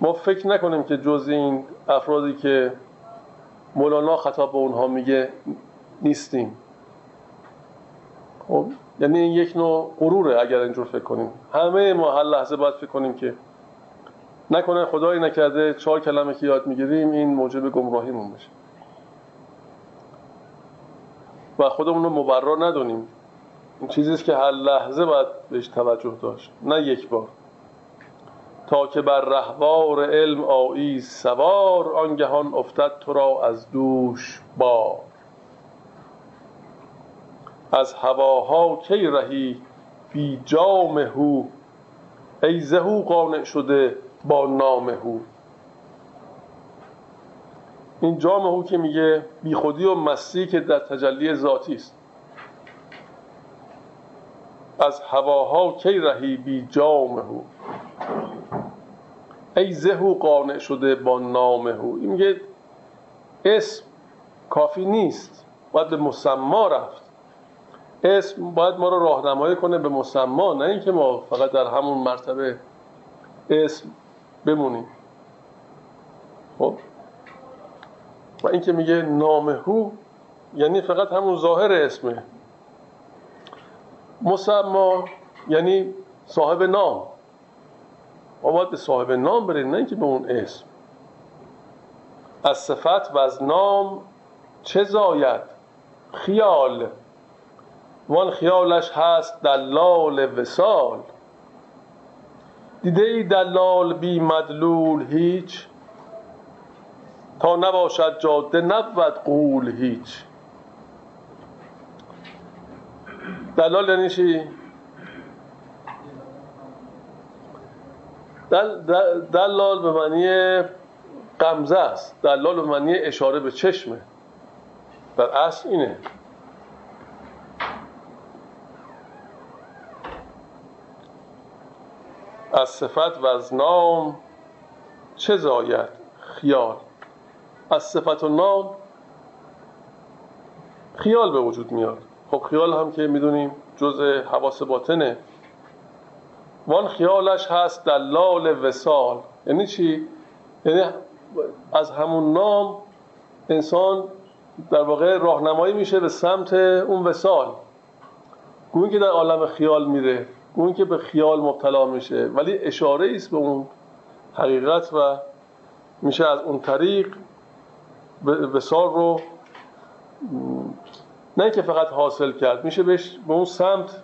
ما فکر نکنیم که جز این افرادی که مولانا خطاب به اونها میگه نیستیم. خب یعنی این یک نوع غروره اگر اینجور فکر کنیم. همه ما هر لحظه باید فکر کنیم که نکنه خدایی نکرده چهار کلمه که یاد می‌گیریم این موجب گمراهیمون بشه. و خودمون رو مبرا ندونیم. این چیزیست که هر لحظه باید بهش توجه داشت. نه یک بار. تا که بر رهوار علم آیی سوار آنگهان افتد تو را از دوش بار. از هواها کی رهی؟ بی جام هو ای زهو قانع شده. با نام هو این جام هو که میگه بی خودی و مستی که در تجلی ذاتی است. از هواها کی رهی بی جام هو ای زهو قانع شده با نام هو این میگه اسم کافی نیست. باید به مسما رفت. اسم باید ما رو راهنمایی کنه به مسما نه اینکه ما فقط در همون مرتبه اسم بمونیم خب؟ و اینکه میگه نامهو یعنی فقط همون ظاهر اسمه. مسما یعنی صاحب نام. ما باید به صاحب نام بریم نه اینکه به اون اسم. از صفت و از نام چه زاید؟ خیال. وان خیالش هست دلال وسال دیده ای دلال بی مدلول هیچ؟ تا نباشد جاده نبود قول هیچ. دلال یعنی چی؟ دل دلال به معنی قمزه است. دلال به معنی اشاره به چشمه. در اصل اینه. از صفت و از نام چه زاید خیال؟ از صفت و نام خیال به وجود میاد. خب خیال هم که می‌دونیم جز حواس باطنه. وان خیالش هست دلال وسال یعنی چی؟ یعنی از همون نام انسان در واقع راهنمایی میشه به سمت اون وسال گویی که در عالم خیال میره. گویی که به خیال مبتلا میشه. ولی اشاره است به اون حقیقت و میشه از اون طریق وسال رو نه که فقط حاصل کرد میشه بهش به اون سمت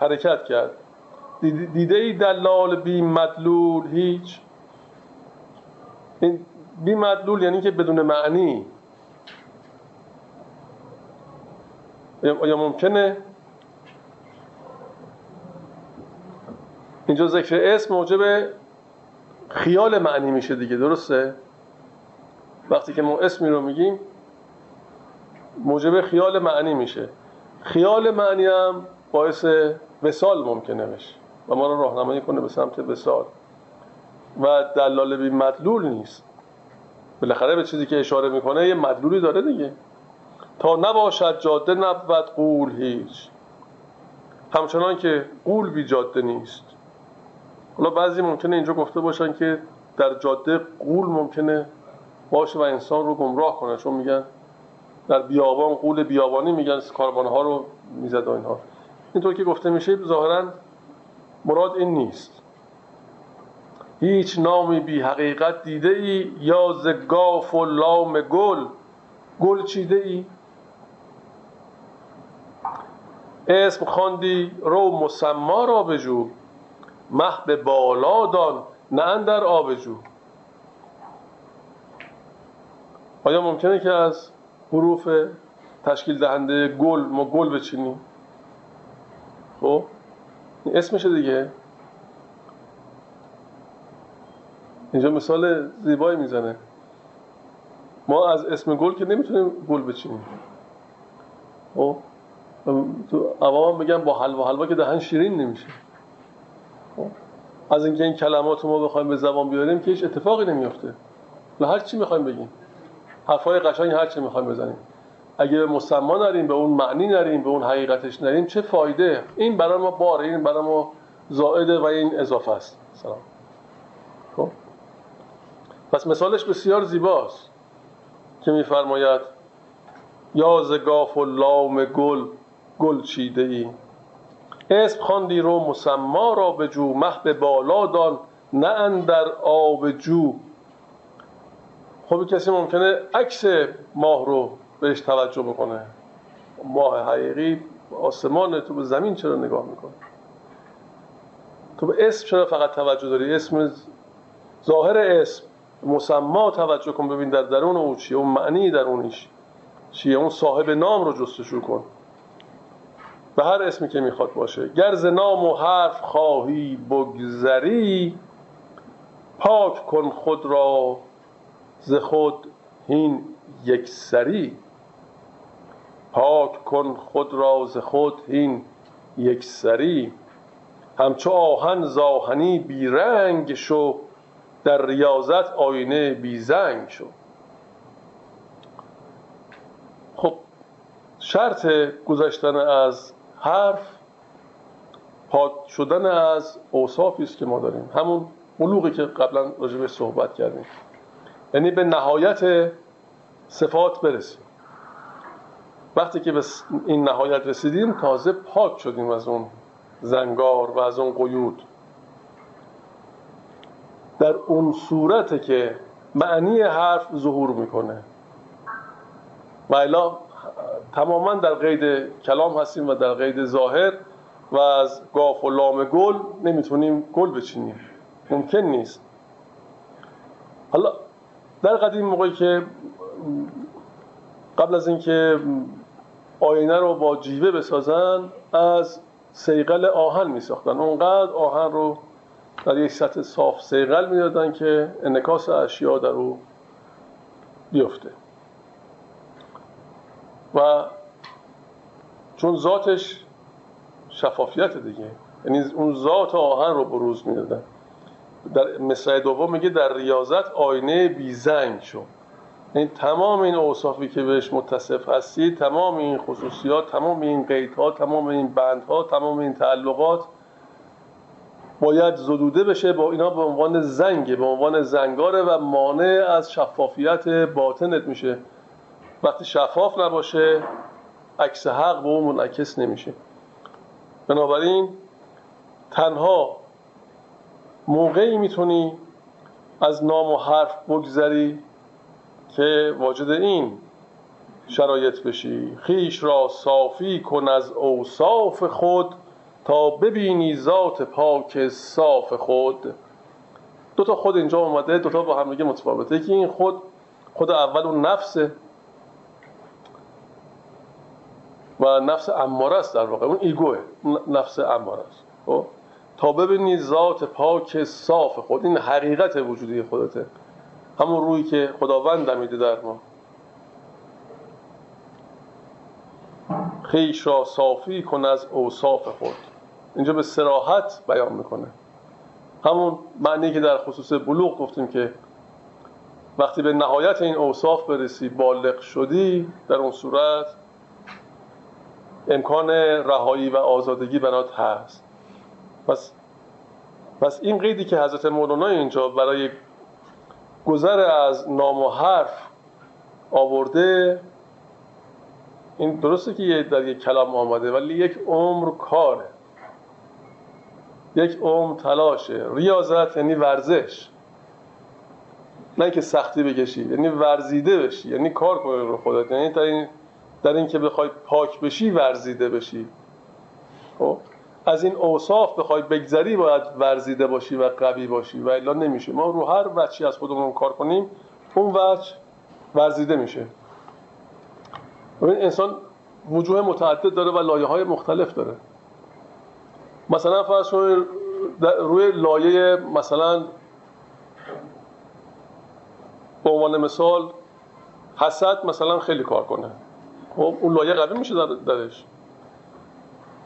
حرکت کرد. دیده ای دلال بی مدلول هیچ. این بی مدلول یعنی که بدون معنی. آیا ممکنه؟ اینجا ذکر اسم موجب خیال معنی میشه دیگه درسته؟ وقتی که ما اسمی رو میگیم موجب خیال معنی میشه. خیال معنی هم باعث وسال ممکنه بشه و ما رو راهنمایی کنه به سمت وسال و دلال بی مدلول نیست. بالاخره به چیزی که اشاره می‌کنه یه مدلولی داره دیگه. تا نباشد جاده نبود قول هیچ. همچنان که قول بی جاده نیست. حالا بعضی ممکنه اینجا گفته باشن که در جاده قول ممکنه باشه و انسان رو گمراه کنه چون میگن در بیابان قول بیابانی میگن کاربان ها رو می‌زد و اینها. اینطور که گفته میشه ظاهرا مراد این نیست. هیچ نامی بی حقیقت دیده ای یا زگاف و لام گل. گل چیده ای اسم خواندی رو مسما را بجو. مه به بالا دان نه اندر آبجو. آیا ممکنه که از حروف تشکیل دهنده گل ما گل بچینیم؟ خب اسمشه دیگه. اینجا مثال زیبایی می‌زنه. ما از اسم گل که نمی‌تونیم گل بچینیم. خب تو عوام بگم با حلوا حلوا که دهن شیرین نمیشه. خب؟ از اینکه این کلمات رو ما بخوایم به زبان بیاریم که هیچ اتفاقی نمیفته و هر چی می‌خوایم بگیم. حرفای قشنگ هر چی می‌خوایم بزنیم. اگه به مسما نریم به اون معنی نریم به اون حقیقتش نریم چه فایده؟ این برای ما باره این برای ما زائده و این اضافه است. سلام. خب. پس مثالش بسیار زیباست که میفرماید یا زگاف و لام گل گل چیده ای اسم خواندی رو مسما را به جو مه به بالا دان نه اندر آب جو. خب کسی ممکنه عکس ماه رو بهش توجه بکنه. ماه حقیقی آسمان تو به زمین چرا نگاه می‌کنه؟ تو به اسم چرا فقط توجه داری؟ اسم ظاهر اسم. مسما توجه کن ببین در درون او چیه اون معنی درونش چیه اون صاحب نام رو جستجو کن. به هر اسمی که می‌خواد باشه. گر نام و حرف خواهی بگذری پاک کن خود را ز خود هین یک سری پاک کن خود را ز خود هین یک سری همچو آهن زاهنی بیرنگ شو در ریاضت آینه بیزنگ شو. خب شرط گذشتن از حرف پاک شدن از اوصافی است که ما داریم. همون ملوغی که قبلا راجع صحبت کردیم. یعنی به نهایت صفات برسیم. وقتی که به این نهایت رسیدیم تازه پاک شدیم از اون زنگار و از اون قیود. در اون صورت که معنی حرف ظهور می‌کنه. و تماما در قید کلام هستیم و در قید ظاهر و از گاف و لام گل نمی‌تونیم گل بچینیم. ممکن نیست. حالا در قدیم موقعی که قبل از اینکه آینه رو با جیوه بسازن از سیقل آهن می ساختن اونقدر آهن رو در یک سطح صاف سیقل می‌دادن که انکاس اشیا در او بیفته. و چون ذاتش شفافیت دیگه یعنی اون ذات آهن رو بروز می‌دادن. در مصرع دوم میگه در ریاضت آینه بیزنگ شو. این تمام این اوصافی که بهش متصف هستی تمام این خصوصیات تمام این قیدها تمام این بندها تمام این تعلقات باید زدوده بشه با اینا به عنوان زنگه به عنوان زنگاره و مانع از شفافیت باطنت میشه. وقتی شفاف نباشه عکس حق به اون منعکس نمیشه. بنابراین تنها موقعی می‌تونی از نام و حرف بگذری که واجد این شرایط بشی. خیش را صافی کن از اوصاف خود تا ببینی ذات پاک صاف خود. دو تا خود اینجا اومده دو تا با هم دیگه متفاوته یکی این خود خود اول اون نفسه. و نفس اماره است در واقع. اون ایگوه. نفس اماره است. خب؟ تا ببینی ذات پاک صاف خود. این حقیقت وجودی خودته. همون روی که خداوند دمیده در ما. خیش را صافی کن از اوصاف خود. اینجا به سراحت بیان می‌کنه. همون معنی که در خصوص بلوغ گفتیم که وقتی به نهایت این اوصاف برسی بالغ شدی در اون صورت امکان رهایی و آزادگی برات هست. پس پس این قیدی که حضرت مولانا اینجا برای گذر از نام و حرف آورده این درسته که در یک کلام آمده ولی یک عمر کاره. یک عمر تلاشه. ریاضت یعنی ورزش. نه که سختی بکشی یعنی ورزیده بشی یعنی کار کنی رو خودت. یعنی در این در این که بخوای پاک بشی ورزیده بشی. خب؟ از این اوصاف بخوای بگذری باید ورزیده باشی و قوی باشی. و الا نمیشه. ما رو هر وجهی از خودمون کار کنیم اون وجه ورزیده میشه. ببین انسان وجوه متعدد داره و لایه های مختلف داره. مثلا فرض روی لایه مثلا به عنوان مثال حسد مثلا خیلی کار کنه. خب اون لایه قوی میشه درش.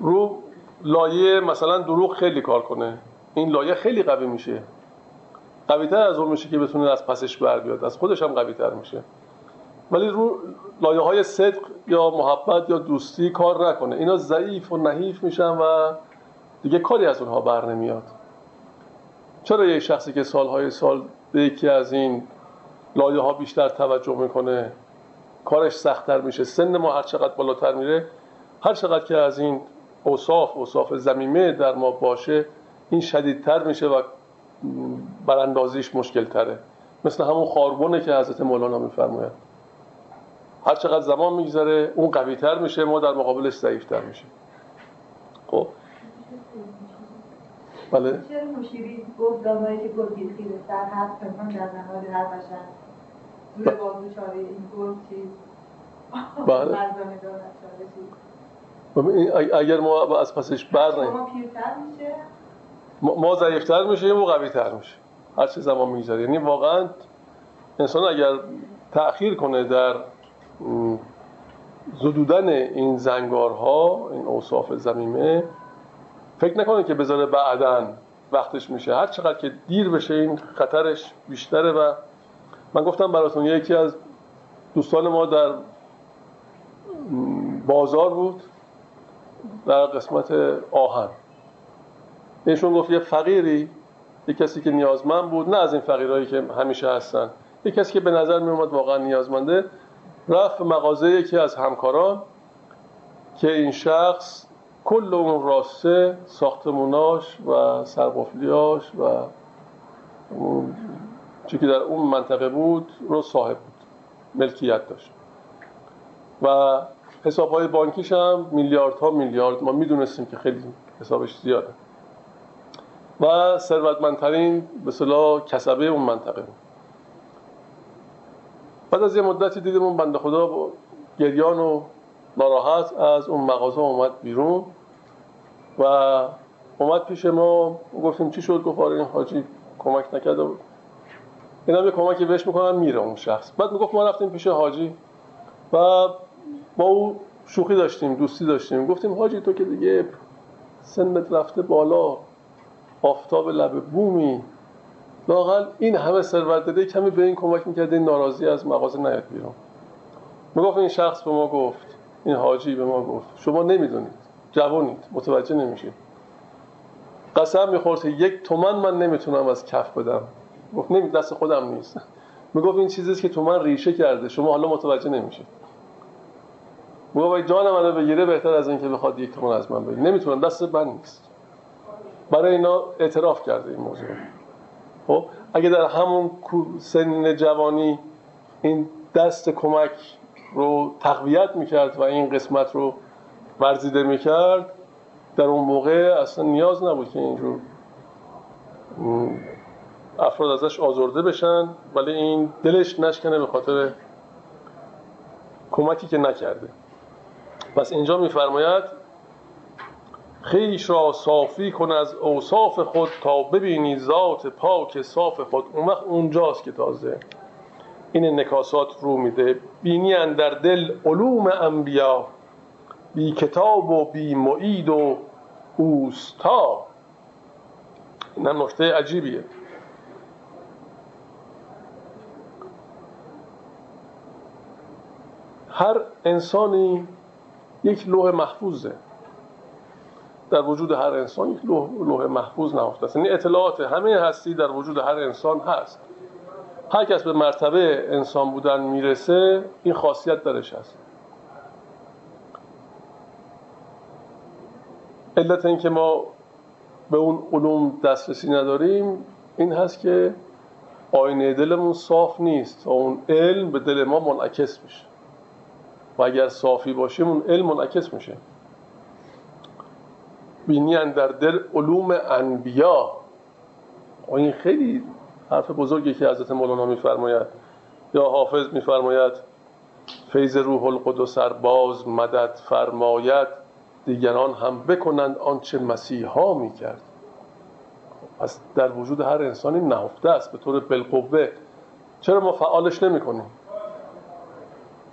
رو لایه مثلا دروغ خیلی کار کنه. این لایه خیلی قوی میشه. قوی تر از اون میشه که بتونه از پسش بر بیاد. از خودش هم قوی تر میشه. ولی رو لایه های صدق یا محبت یا دوستی کار نکنه. اینا ضعیف و نحیف میشن و دیگه کاری از اونها بر نمیاد. چرا یه شخصی که سالهای سال به یکی از این لایه ها بیشتر توجه می‌کنه؟ کارش سختتر میشه. سن ما هر چقدر بالاتر میره هر چقدر که از این اوصاف اوصاف زمیمه در ما باشه این شدیدتر میشه و براندازیش مشکل تره مثل همون خاربونه که حضرت مولانا میفرماید. هر چقدر زمان میگذره اون قوی تر میشه ما در مقابلش ضعیفتر میشه خب؟ بله. مشیری گفت که خیره سر هست پنهان در نهاد هر بله. اگر ما از پسش بر ما ضعیفتر میشیم و قوی تر میشه هر چه زمان میگذره. یعنی واقعا انسان اگر تأخیر کنه در زدودن این زنگارها این اوصاف زمیمه فکر نکنه که بذاره بعدا وقتش میشه. هر چقدر که دیر بشه این خطرش بیشتره و من گفتم براتون یکی از دوستان ما در بازار بود در قسمت آهن. ایشون گفت یه فقیری یه کسی که نیازمند بود نه از این فقیرهایی که همیشه هستن. یه کسی که به نظر می اومد واقعا نیازمنده رفت مغازه یکی از همکاران که این شخص کل اون راسته ساختموناش و سرقفلیاش و چی که در اون منطقه بود رو صاحب بود. ملکیت داشت. و حساب های بانکیش هم میلیاردها میلیارد ما می‌دونستیم که خیلی حسابش زیاده. و ثروتمندترین به صلاح کسبه اون منطقه بود. بعد از یه مدتی دیدیم اون بنده خدا با گریان و ناراحت از اون مغازه اومد بیرون و اومد پیش ما گفتیم چی شد؟ گفت آره این حاجی کمک نکرده بود. اینا یه کمکی بهش می‌کنن میره اون شخص. بعد می‌گفت ما رفتیم پیش حاجی و با او شوخی داشتیم دوستی داشتیم. گفتیم حاجی تو که دیگه سنت رفته بالا آفتاب لب بومی. لاقل این همه ثروت داده کمی به این کمک می‌کرده این ناراضی از مغازه نیاد بیرون. می‌گفت این شخص به ما گفت این حاجی به ما گفت شما نمی‌دونید جوانید متوجه نمیشید. قسم می‌خورد یک تومن من نمی‌تونم از کف بدم. گفت نمی دست خودم نیست. می‌گفت این چیزیست که تو من ریشه کرده شما حالا متوجه نمیشید می‌گفت جان منو بگیره بهتر از اینکه بخواد یک تومن از من بگیره. نمی‌تونم دست من نیست. برای اینا اعتراف کرده این موضوع. خب اگه در همون سن جوانی این دست کمک رو تقویت می‌کرد و این قسمت رو ورزیده می‌کرد در اون موقع اصلا نیاز نبود که اینجور افراد ازش آزرده بشن ولی این دلش نشکنه به خاطر کمکی که نکرده. پس اینجا میفرماید خیش را صافی کن از اوصاف خود تا ببینی ذات پاک صاف خود. اون وقت اونجاست که تازه این نکاسات رو میده. بینی در دل علوم انبیا بی کتاب و بی معید و اوستا. این نکته عجیبیه. هر انسانی یک لوح محفوظه. در وجود هر انسان یک لوح, محفوظ نهفته است. یعنی اطلاعات همه هستی در وجود هر انسان هست. هر کس به مرتبه انسان بودن می‌رسه این خاصیت درش هست. علت اینکه ما به اون علوم دسترسی نداریم این هست که آینه دلمون صاف نیست و اون علم به دل ما منعکس میشه. و اگر صافی باشیم اون علم منعکس میشه. بینی در دل علوم انبیا. و این خیلی حرف بزرگی که حضرت مولانا میفرماید. یا حافظ میفرماید فیض روح القدس باز مدد فرماید دیگران هم بکنند آنچه مسیحا می‌کرد. پس در وجود هر انسانی نهفته است به طور بالقوه چرا ما فعالش نمی کنیم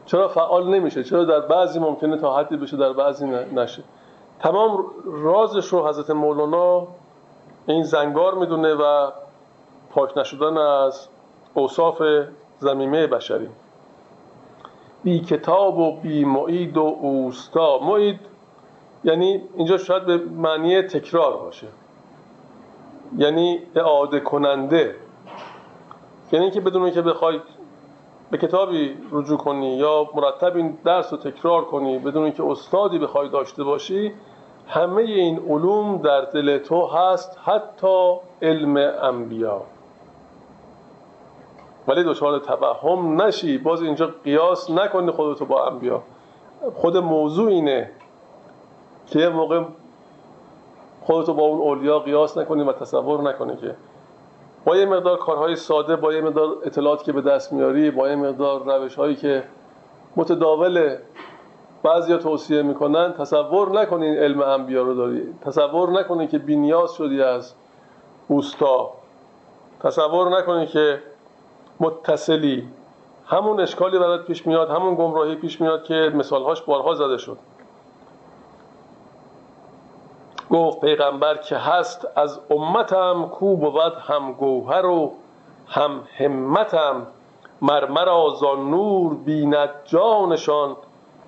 چرا فعال نمیشه؟ چرا در بعضی ممکنه تا حدی بشه در بعضی نشه؟ تمام رازش رو حضرت مولانا این زنگار می‌دونه و پاک نشدن از اوصاف زمیمه بشری. بی کتاب و بی معید و اوستا. معید یعنی اینجا شاید به معنی تکرار باشه. یعنی اعاده کننده. یعنی اینکه بدون که بخواید به کتابی رجوع کنی یا مرتب این درس رو تکرار کنی بدون اینکه استادی بخوای داشته باشی همه این علوم در دل تو هست حتی علم انبیا. ولی دچار توهم نشی باز اینجا قیاس نکنی خودتو با انبیا. خود موضوع اینه که یه موقع خودتو با اون اولیا قیاس نکنی و تصور نکنی که با یه مقدار کارهای ساده با یه مقدار اطلاعاتی که به دست میاری با یه مقدار روش هایی که متداول بعضیا توصیه می‌کنن تصور نکنین علم انبیا رو داری. تصور نکنین که بینیاز شدی از اوستا. تصور نکنین که متصلی. همون اشکالی برات پیش میاد همون گمراهی پیش میاد که مثالهاش بارها زده شد. گفت پیغمبر که هست از امتم کو بود هم گوهر و هم همتم. مرمر آزان نور بیند جانشان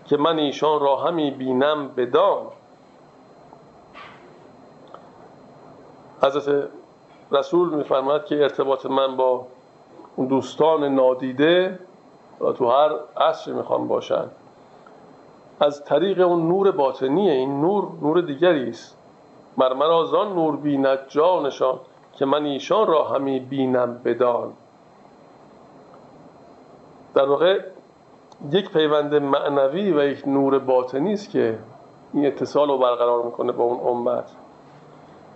که من ایشان را همی بینم بدان. حضرت رسول میفرماید که ارتباط من با اون دوستان نادیده و تو هر عصر می‌خوام باشن. از طریق اون نور باطنیه این نور نور دیگری است. مرمر آزان نور بیند جانشان که من ایشان را همی بینم بدان. در واقع یک پیوند معنوی و یک نور باطنی است که این اتصال رو برقرار می‌کنه با اون امت.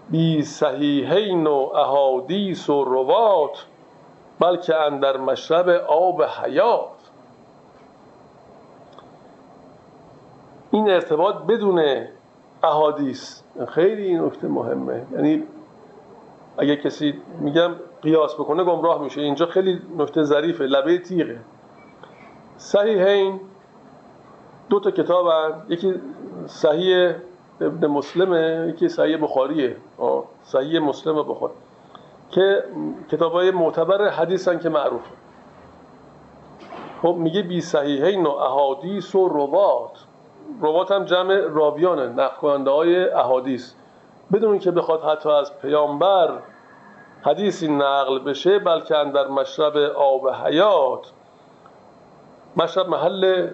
بی صحیحین و احادیث و روات بلکه اندر مشرب آب حیات. این ارتباط بدون احادیث خیلی این نکته مهمه. یعنی اگه کسی میگم قیاس بکنه گمراه میشه. اینجا خیلی نکته ظریفه. لبه تیغه. صحیحین دو تا کتاب یکی صحیح ابن مسلمه یکی صحیح بخاریه. صحیح مسلم بخاری. که کتاب های معتبر حدیثن که معروف خب میگه بی صحیحین و احادیث و روات روات هم جمع راویانه نقل های احادیث. بدون که بخواد حتی از پیامبر حدیثی نقل بشه بلکه در مشرب آب حیات مشرب محل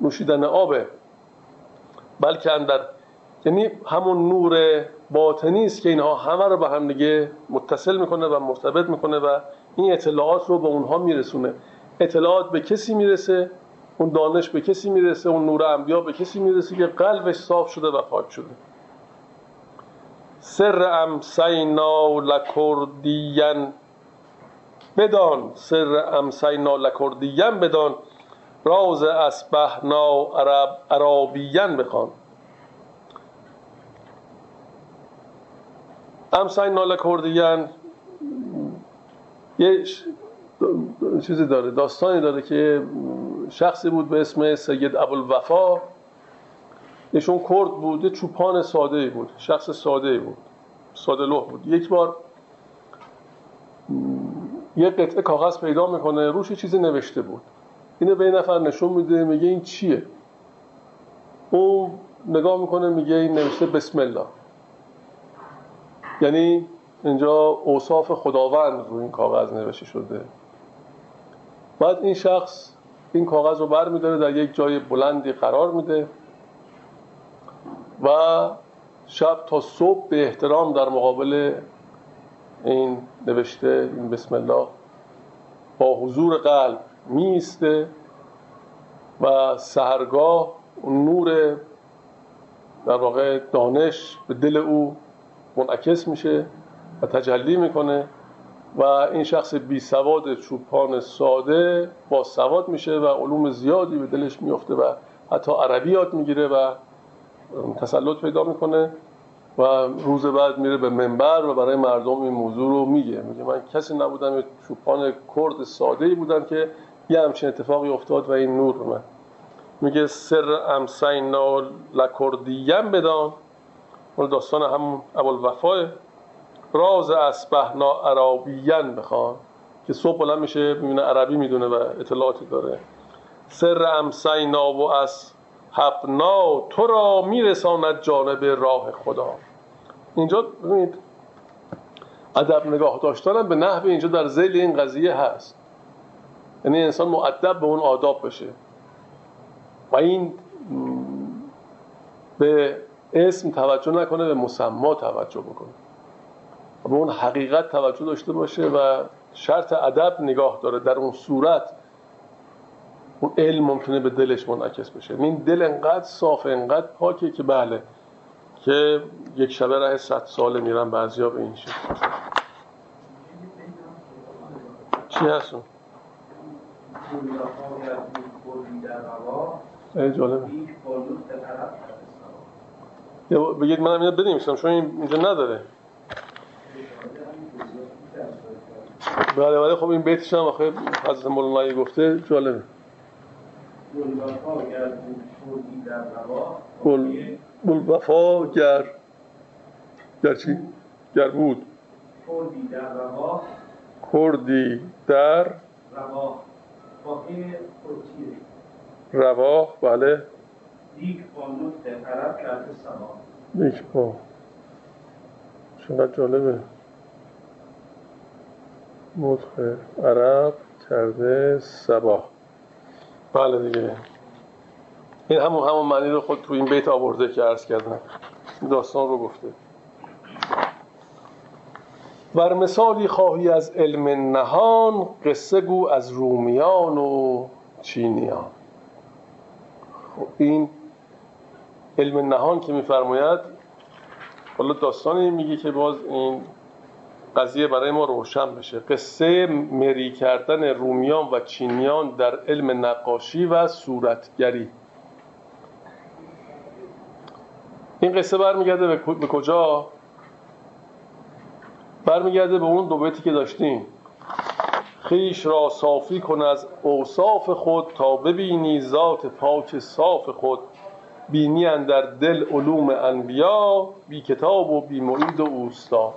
نوشیدن آبه. بلکه در یعنی همون نور باطنی است که اینها همه رو به هم دیگه متصل می‌کنه و مرتبط می‌کنه و این اطلاعات رو به اونها میرسونه. اطلاعات به کسی می‌رسه؟ اون دانش به کسی می‌رسه اون نور انبیا به کسی می‌رسه که قلبش صاف شده و پاک شده. سر ام سینا لکردین. بدان سر امسینا لکردیم بدان. راز اسبحنا عرب عربیین بخوان. امسینا لکردیم یه چیزی داره داستانی داره که شخصی بود به اسم سید ابوالوفا. ایشون کرد بود چوپان ساده بود شخص ساده بود ساده لوح بود. یک بار یه قطعه کاغذ پیدا می‌کنه روش چیزی نوشته بود. اینو به این نفر نشون میده میگه این چیه؟ اون نگاه می‌کنه میگه این نوشته بسم الله. یعنی اینجا اوصاف خداوند رو این کاغذ نوشته شده. بعد این شخص این کاغذ رو بر میداره در یک جای بلندی قرار میده. و شب تا صبح به احترام در مقابل این نوشته این بسم الله با حضور قلب میسته و سهرگاه نور در واقع دانش به دل او منعکس میشه و تجلی می‌کنه. و این شخص بی سواد چوپان ساده با سواد میشه و علوم زیادی به دلش میفته و حتی عربی یاد می‌گیره و تسلط پیدا می‌کنه و روز بعد میره به منبر و برای مردم این موضوع رو میگه. میگه من کسی نبودم چوپان کرد ساده ای بودم که یه همچین اتفاقی افتاد و این نور من میگه سر امسینا لکردیم بدان. اون داستان همون ابوالوفاه راز اسبحنا عربیین بخوان که صبح بلند میشه می‌بینه عربی می‌دونه و اطلاعاتی داره. سر امسینا و از حقنا تو را میرساند جانب راه خدا. اینجا ببینید ادب نگاه داشتن به نحو اینجا در زیل این قضیه هست. یعنی انسان معدب به اون آداب بشه. و این به اسم توجه نکنه به مسما توجه بکنه. به اون حقیقت توجه داشته باشه و شرط ادب نگاه داره. در اون صورت اون علم ممکنه به دلش منعکس بشه. این دل انقدر صاف انقدر پاکه که بله که یک شبه ره صد ساله میرن بعضیا به این شکل. چی هستون؟ ای جالبه. بگید منم اینو بنویسم چون اینجا نداره. بله بله خب این بیتش هم آخه حضرت مولانایی گفته جالبه. گل وفا گر گر چی؟ گر بود. کردی در روا. کردی در روا. رواه بله. دیگ با نطق عرب کرده سما. نیک با. چقدر جالبه. نطق عرب کرده سبا. بله دیگه. این همون همون معنی رو خود تو این بیت آورده که عرض کردم. داستان رو گفته. بر مثالی خواهی از علم نهان قصه گو از رومیان و چینیان. خب این علم نهان که میفرماید حالا داستانی میگه که باز این قضیه برای ما روشن بشه. قصه مری کردن رومیان و چینیان در علم نقاشی و صورتگری. این قصه برمیگرده به کجا؟ برمیگرده به اون دو بیتی که داشتیم. خیش را صافی کن از اوصاف خود تا ببینی ذات پاک صاف خود. بینی در دل علوم انبیا بی کتاب و بی معید و اوستا.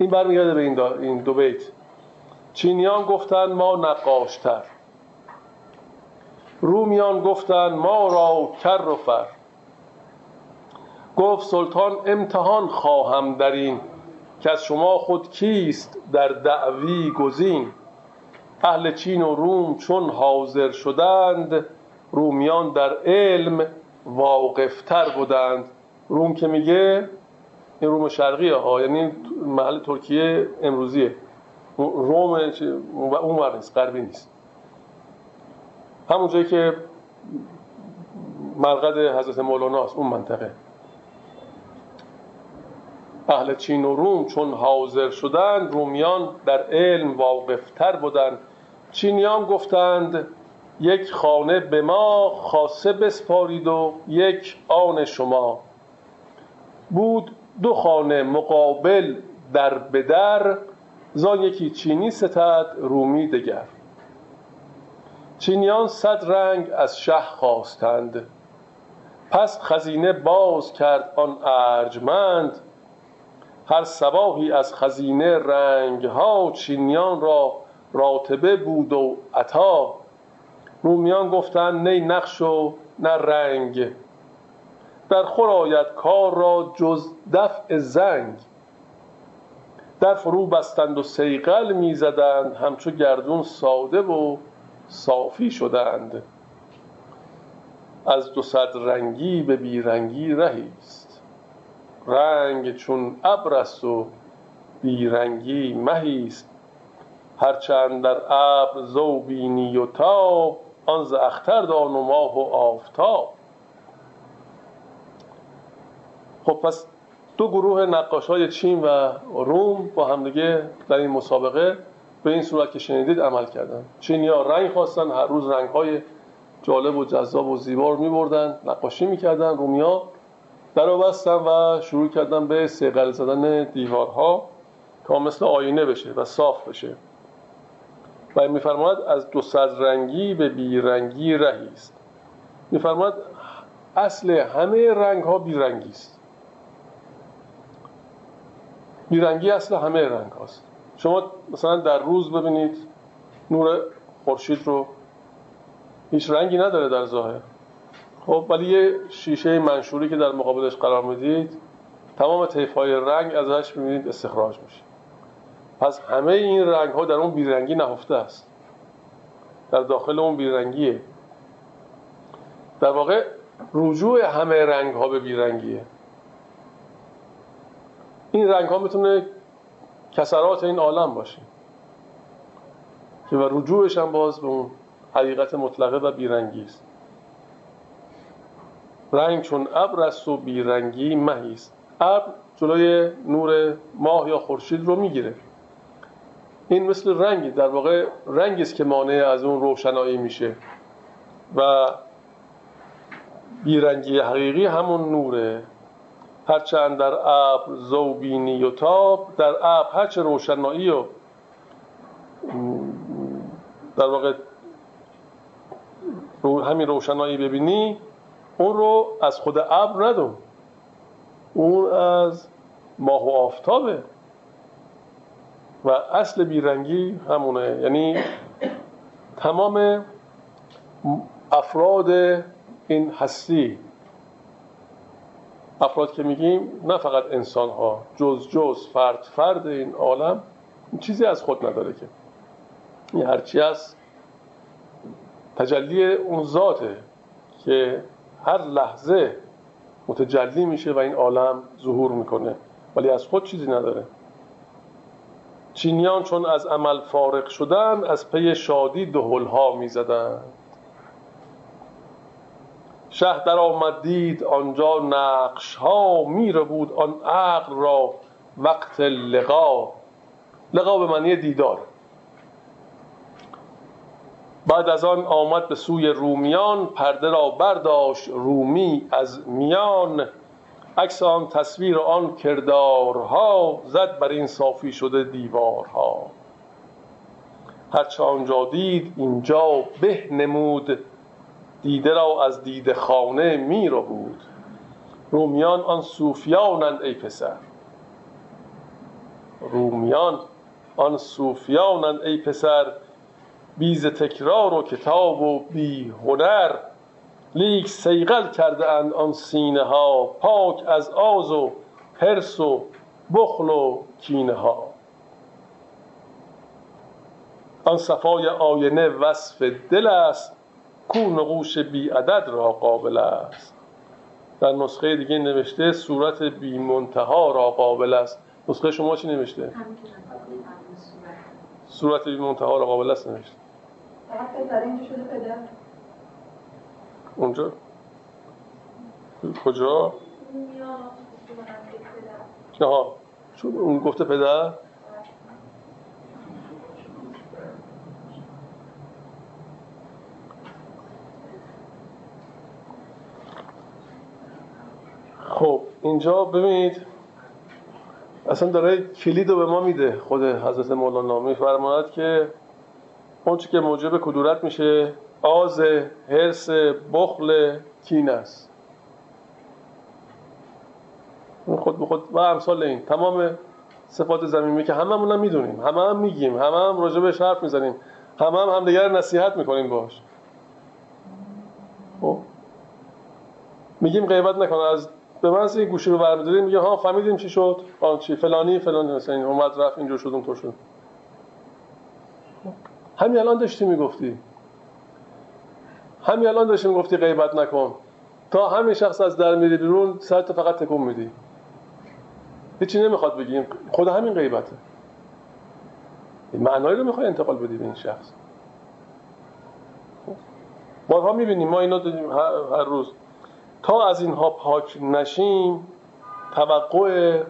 این برمیگرده به این, این دو بیت. چینیان گفتن ما نقاشتر. رومیان گفتن ما را کر و فر. گفت سلطان امتحان خواهم در این که از شما خود کیست در دعوی گزین. اهل چین و روم چون حاضر شدند رومیان در علم واقفتر بودند. روم که میگه این روم شرقیه ها یعنی محل ترکیه امروزیه. روم و اون ور نیست غربی نیست. همون جایی که مرقد حضرت مولانا است اون منطقه. اهل چین و روم چون حاضر شدند رومیان در علم واقفتر بودند. چینیان گفتند یک خانه به ما خاصه بسپارید و یک آن شما. بود دو خانه مقابل در به در زان یکی چینی ستد رومی دگر. چینیان صد رنگ از شه خواستند. پس خزینه باز کرد آن ارجمند. هر سباهی از خزینه رنگ ها چینیان را راتبه بود و عطا. رومیان گفتند نی نقش و نه رنگ. در خور آید کار را جز دفع زنگ. در فرو بستند و سیقل می‌زدند همچو گردون ساده و صافی شدند. از دو صد رنگی به بیرنگی رهیست رنگ چون ابر است و بیرنگی مهیست هرچند در ابر ذو بینی و تاب آن ز اختر دان و ماه و آفتاب. خب پس دو گروه نقاش های چین و روم با همدیگه در این مسابقه به این صورت که شنیدید عمل کردن. چینیا رنگ خواستن هر روز رنگ های جالب و جذاب و زیبا رو میبردن نقاشی می‌کردن رومیا در بستن و شروع کردن به سیقل زدن دیوارها تا مثل آینه بشه و صاف بشه. و میفرماید از دو صد رنگی به بیرنگی رهی است. میفرماید اصل همه رنگ ها بیرنگی است. بیرنگی اصل همه رنگ هاست. شما مثلا در روز ببینید نور خورشید رو هیچ رنگی نداره در ظاهر. خب ولی یه شیشه منشوری که در مقابلش قرار می‌دید تمام طیف های رنگ ازش می‌بینید استخراج میشه. پس همه این رنگ ها در اون بیرنگی نهفته است. در داخل اون بیرنگیه. در واقع رجوع همه رنگ ها به بیرنگیه. این رنگ ها می‌تونه کسرات این عالم باشه. که و رجوعش هم باز به اون حقیقت مطلقه و بیرنگی است. رنگ چون ابر است و بیرنگی مهی است. ابر جلوی نور ماه یا خورشید رو می‌گیره. این مثل رنگی در واقع رنگی است که مانع از اون روشنایی میشه. و بیرنگی حقیقی همون نوره. هرچند در ابر زوبینی و تاب در ابر هرچه روشنایی و در واقع رو همین روشنایی ببینی اون رو از خود ابر ندون اون از ماه و آفتابه. و اصل بیرنگی همونه. یعنی تمام افراد این هستی افراد که میگیم نه فقط انسان ها جز جز فرد فرد این عالم چیزی از خود نداره که. این هرچی هست تجلی اون ذاته که هر لحظه متجلی میشه و این عالم ظهور می‌کنه ولی از خود چیزی نداره. چینیان چون از عمل فارغ شدن از پی شادی دهلها می‌زدند شه در آمد دید آنجا نقش ها میره بود آن عقل را وقت لقا. لقا به معنی دیدار. بعد از آن آمد به سوی رومیان پرده را برداشت رومی از میان. عکس آن تصویر آن کردارها زد بر این صافی شده دیوارها. هرچه آنجا دید اینجا به نمود. دیده را از دیده خانه می رو بود رومیان آن صوفیانند ای پسر. رومیان آن صوفیانند ای پسر. بی ز تکرار و کتاب و بی هنر. لیک صیقل کرده اند آن سینه ها. پاک از آز و حرص و بخل و کینه ها. آن صفای آینه وصف دل است. کو نقوش بی عدد را قابل است. در نسخه دیگه نوشته صورت بی منتها را قابل است. نسخه شما چی نوشته؟ صورت بی منتها را قابل است نوشته. اونجا؟ کجا؟ ها چون اون گفته پدر؟ خب اینجا ببینید اصلا داره کلید رو به ما میده خود حضرت مولانا. میفرماید که اونچه که موجب کدورت میشه آز حرس بخل کین است. خود به خود و امثال این. تمام صفات زمینی که هممون هم می‌دونیم همه هم میگیم همه هم راجع بهش حرف می‌زنیم همه هم همدیگر نصیحت می‌کنیم باش. خب؟ میگیم غیبت نکن از به من این گوشی رو برمیداریم میگه ها فهمیدیم چی شد؟ آن چی فلانی فلانی مثلا این اومد رفت اینجور شد اونطور شد. همین الان داشتی می‌گفتی. همین الان داشتی می‌گفتی غیبت نکن. تا همین شخص از در میری بیرون سرت فقط تکون میدی. هیچی نمی‌خواد بگیم خود همین غیبته. معنایی رو می‌خوای انتقال بدی به این شخص. بارها می‌بینیم ما اینا هر روز. تا از اینها پاک نشیم توقع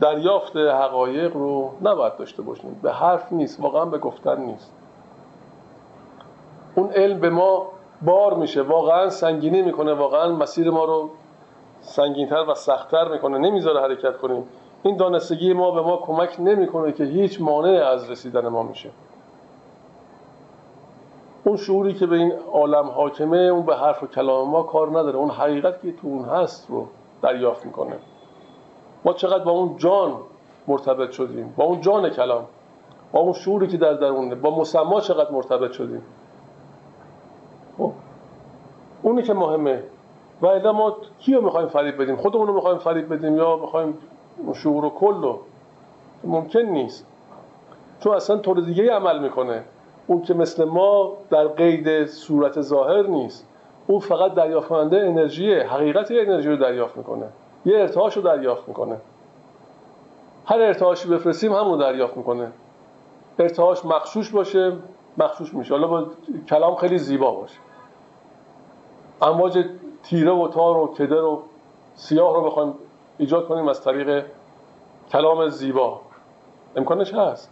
دریافت حقایق رو نباید داشته باشیم. به حرف نیست واقعا به گفتن نیست. اون علم به ما بار میشه واقعا سنگینی می‌کنه واقعا مسیر ما رو سنگینتر و سختتر می‌کنه. نمی‌ذاره حرکت کنیم. این دانستگی ما به ما کمک نمی‌کنه که هیچ مانع از رسیدن ما میشه. اون شعوری که به این عالم حاکمه اون به حرف و کلام ما کار نداره. اون حقیقت که تو اون هست رو دریافت می‌کنه. ما چقدر با اون جان مرتبط شدیم با اون جان کلام با اون شعوری که در درونه با مسما چقدر مرتبط شدیم. خب اونی که مهمه. و الا ما کیو می‌خوایم فریب بدیم؟ خودمون رو می‌خوایم فریب بدیم یا می‌خوایم شعور و کل رو؟ ممکن نیست. چون اصلا طور دیگه عمل می‌کنه. اون که مثل ما در قید صورت ظاهر نیست. اون فقط دریافت کننده انرژیه حقیقت انرژی رو دریافت می‌کنه. یه ارتعاش رو دریافت می‌کنه. هر ارتعاشی بفرستیم همون دریافت می‌کنه. ارتعاش مخشوش باشه مخشوش میشه. حالا با کلام خیلی زیبا باشه. امواج تیره و تار و کدر و سیاه رو بخوایم ایجاد کنیم از طریق کلام زیبا. امکانش هست؟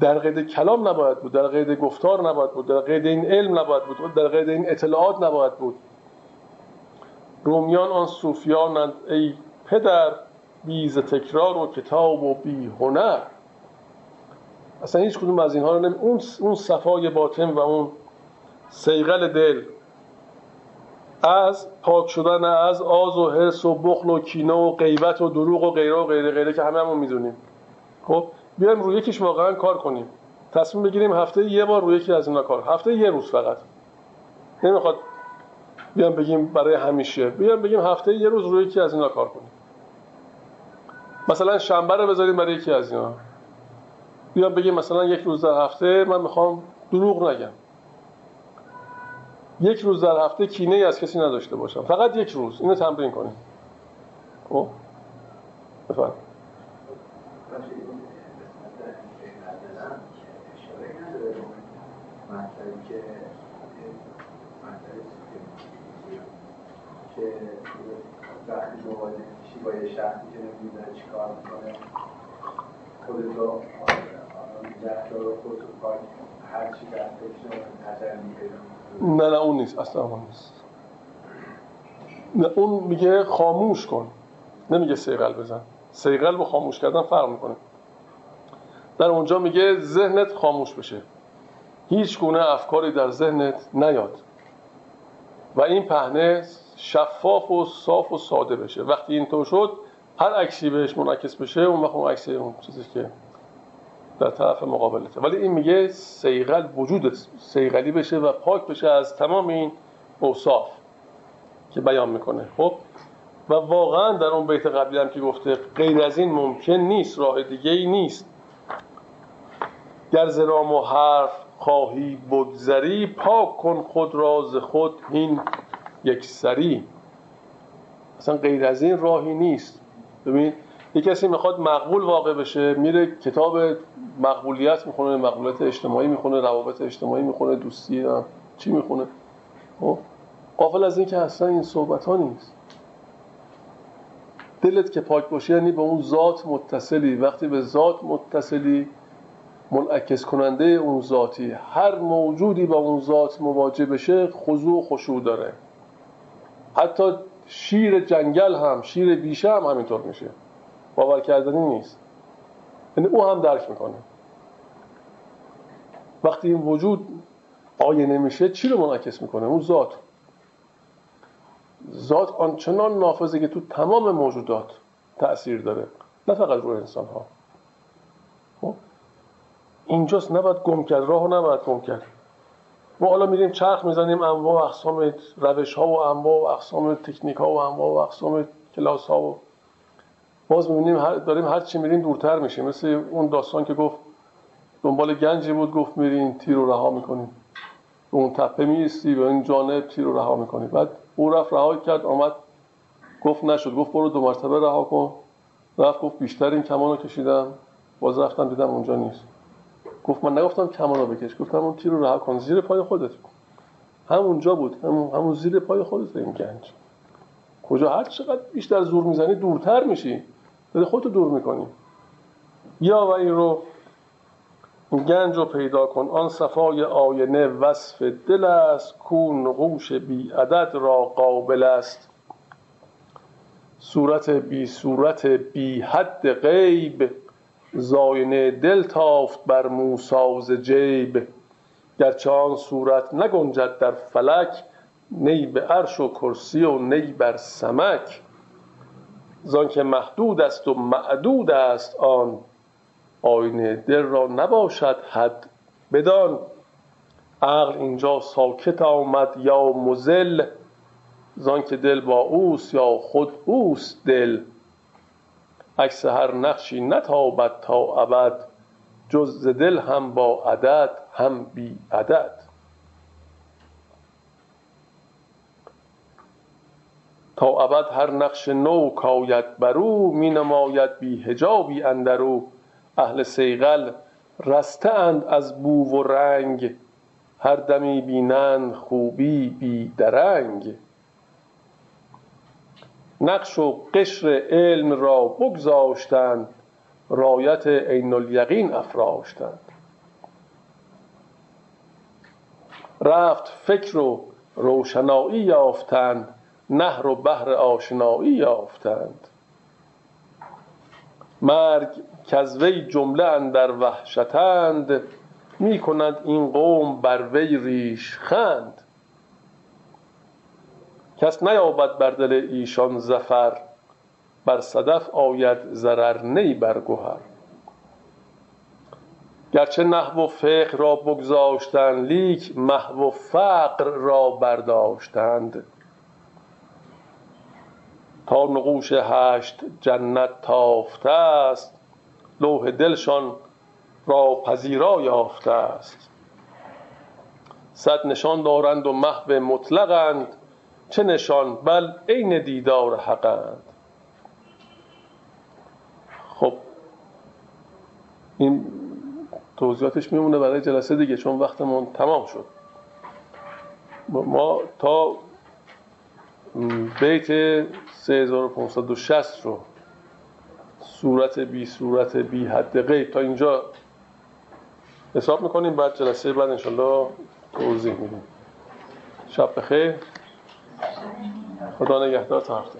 در قید کلام نباید بود در قید گفتار نباید بود در قید این علم نباید بود در قید این اطلاعات نباید بود. رومیان آن صوفیانند ای پدر بیز تکرار و کتاب و بی هنر. اصلا هیچ کدوم از اینها رو نمی... اون اون صفای باطن و اون سیغل دل از پاک شدن از آز و حرس و بخل و کینه و غیبت و دروغ و غیره و غیره غیره که همه همون می‌دونیم. خب؟ بیایم روی یکیش واقعا کار کنیم. تصمیم بگیریم هفته یه بار روی یکی از اینا کار هفته یه روز فقط. نمی‌خواد بیام بگیم برای همیشه. بیام بگیم هفته یه روز روی یکی از اینا کار کنیم. مثلا شنبه رو بذاریم برای یکی از اینا. بیام بگیم مثلا یک روز در هفته من می‌خوام دروغ نگم. یک روز در هفته کینه ای از کسی نداشته باشم. فقط یک روز. اینو تمرین کنیم. خب؟ بفرم که وقتی مواجه میشی با یه شخصی که نمی‌دونه چی کار می‌کنه خودتو نگه دار خودتو پاک هر چی در فکر نظر نه نه اون نیست. اصلا اون نیست. نه اون میگه خاموش کن. نمیگه سیغل بزن. سیغل با خاموش کردن فرق می‌کنه. در اونجا میگه ذهنت خاموش بشه. هیچ گونه افکاری در ذهنت نیاد. و این پهنه شفاف و صاف و ساده بشه. وقتی اینطور شد هر عکسی بهش منعکس بشه اون وقت اون عکس اون چیزی که در طرف مقابلته. ولی این میگه سیغل وجود سیغلی بشه و پاک بشه از تمام این اوصاف که بیان می‌کنه. خب؟ و واقعا در اون بیت قبلی هم که گفته غیر از این ممکن نیست راه دیگه ای نیست. گر زرام و حرف خواهی بگذری پاک کن خود راز خود این یک سری. اصلا غیر از این راهی نیست. ببین یه کسی می‌خواد مقبول واقع بشه میره کتاب مقبولیت می‌خونه مقبولیت اجتماعی می‌خونه روابط اجتماعی می‌خونه دوستی چی می‌خونه. خب قافل از این که اصلا این صحبت ها نیست. دلت که پاک باشه یعنی به اون ذات متصلی. وقتی به ذات متصلی منعکس کننده اون ذاتی. هر موجودی با اون ذات مواجه بشه خضوع و خشوع داره. حتی شیر جنگل هم شیر بیشه هم همینطور میشه. باور کردنی نیست. یعنی او هم درک می‌کنه. وقتی این وجود آینه میشه چی رو منعکس می‌کنه؟ اون ذات. ذات آنچنان نافذه که تو تمام موجودات تأثیر داره. نه فقط روی انسان ها خب؟ اینجاست نباید گم کرد. راه نباید گم کرد. ما حالا میریم چرخ می‌زنیم انواع و اقسام روش ها و انواع و اقسام تکنیک ها و انواع و اقسام کلاس ها و باز می‌بینیم داریم هر چی میریم دورتر میشیم. مثل اون داستان که گفت دنبال گنجی بود گفت میرین تیر رو رها می‌کنیم. اون تپه میستی به این جانب تیر رو رها می‌کنی بعد او رفت رها کرد آمد گفت نشد. گفت برو دو مرتبه رها کن. رفت گفت بیشتر این کمان رو کشیدم. باز رفتم دیدم اونجا نیست. گفت من نگفتم کمان رو بکش گفتم اون تیر رو رها کن زیر پای خودت همونجا بود همون, همون زیر پای خودت این گنج. کجا؟ هر چقدر بیشتر زور می‌زنی دورتر میشی. داری خودتو دور می‌کنی. یا و این رو گنج رو پیدا کن. آن صفای آینه وصف دل است کو نقوش بی عدد را قابل است. صورت بی صورت بی حد غیب. زاینه دل تافت بر موساز جیب. گرچه آن صورت نگنجد در فلک نی به عرش و کرسی و نی بر سمک. زان که محدود است و معدود است آن آینه دل را نباشد حد بدان. عقل اینجا ساکت آمد یا مزل زان که دل با اوست یا خود اوست دل؟ عکس هر نقشی نتابد تا ابد جز دل هم با عدد هم بی عدد. تا ابد هر نقش نو کاید برو می نماید بی هجابی اندرو اهل سیغل رسته اند از بو و رنگ هر دمی بینند خوبی بی درنگ. نقش و قشر علم را بگذاشتند رایت عین الیقین افراشتند. رفت فکر و روشنایی یافتند نهر و بحر آشنایی یافتند. مرگ از وی جمله اندر وحشتند می کند این قوم بر وی ریش خند. کس نیابد بر دل ایشان زفر بر صدف آید ضرر نی بر گهر. گرچه نحو و فقه را بگذاشتند لیک محو و فقر را برداشتند. تا نقوش هشت جنت تافته است لوح دلشان را پذیرا یافته است. صد نشان دارند و محو مطلقند. چه نشان؟ بل عین دیدار حقند. خب این توضیحاتش میمونه برای جلسه دیگه چون وقتمون تمام شد. ما تا بیت 3560 رو صورت بی صورت بی حد غیب تا اینجا حساب می‌کنیم بعد جلسه بعد انشالله توضیح میدیم. شب بخیر. خدا نگهدار تا هفته.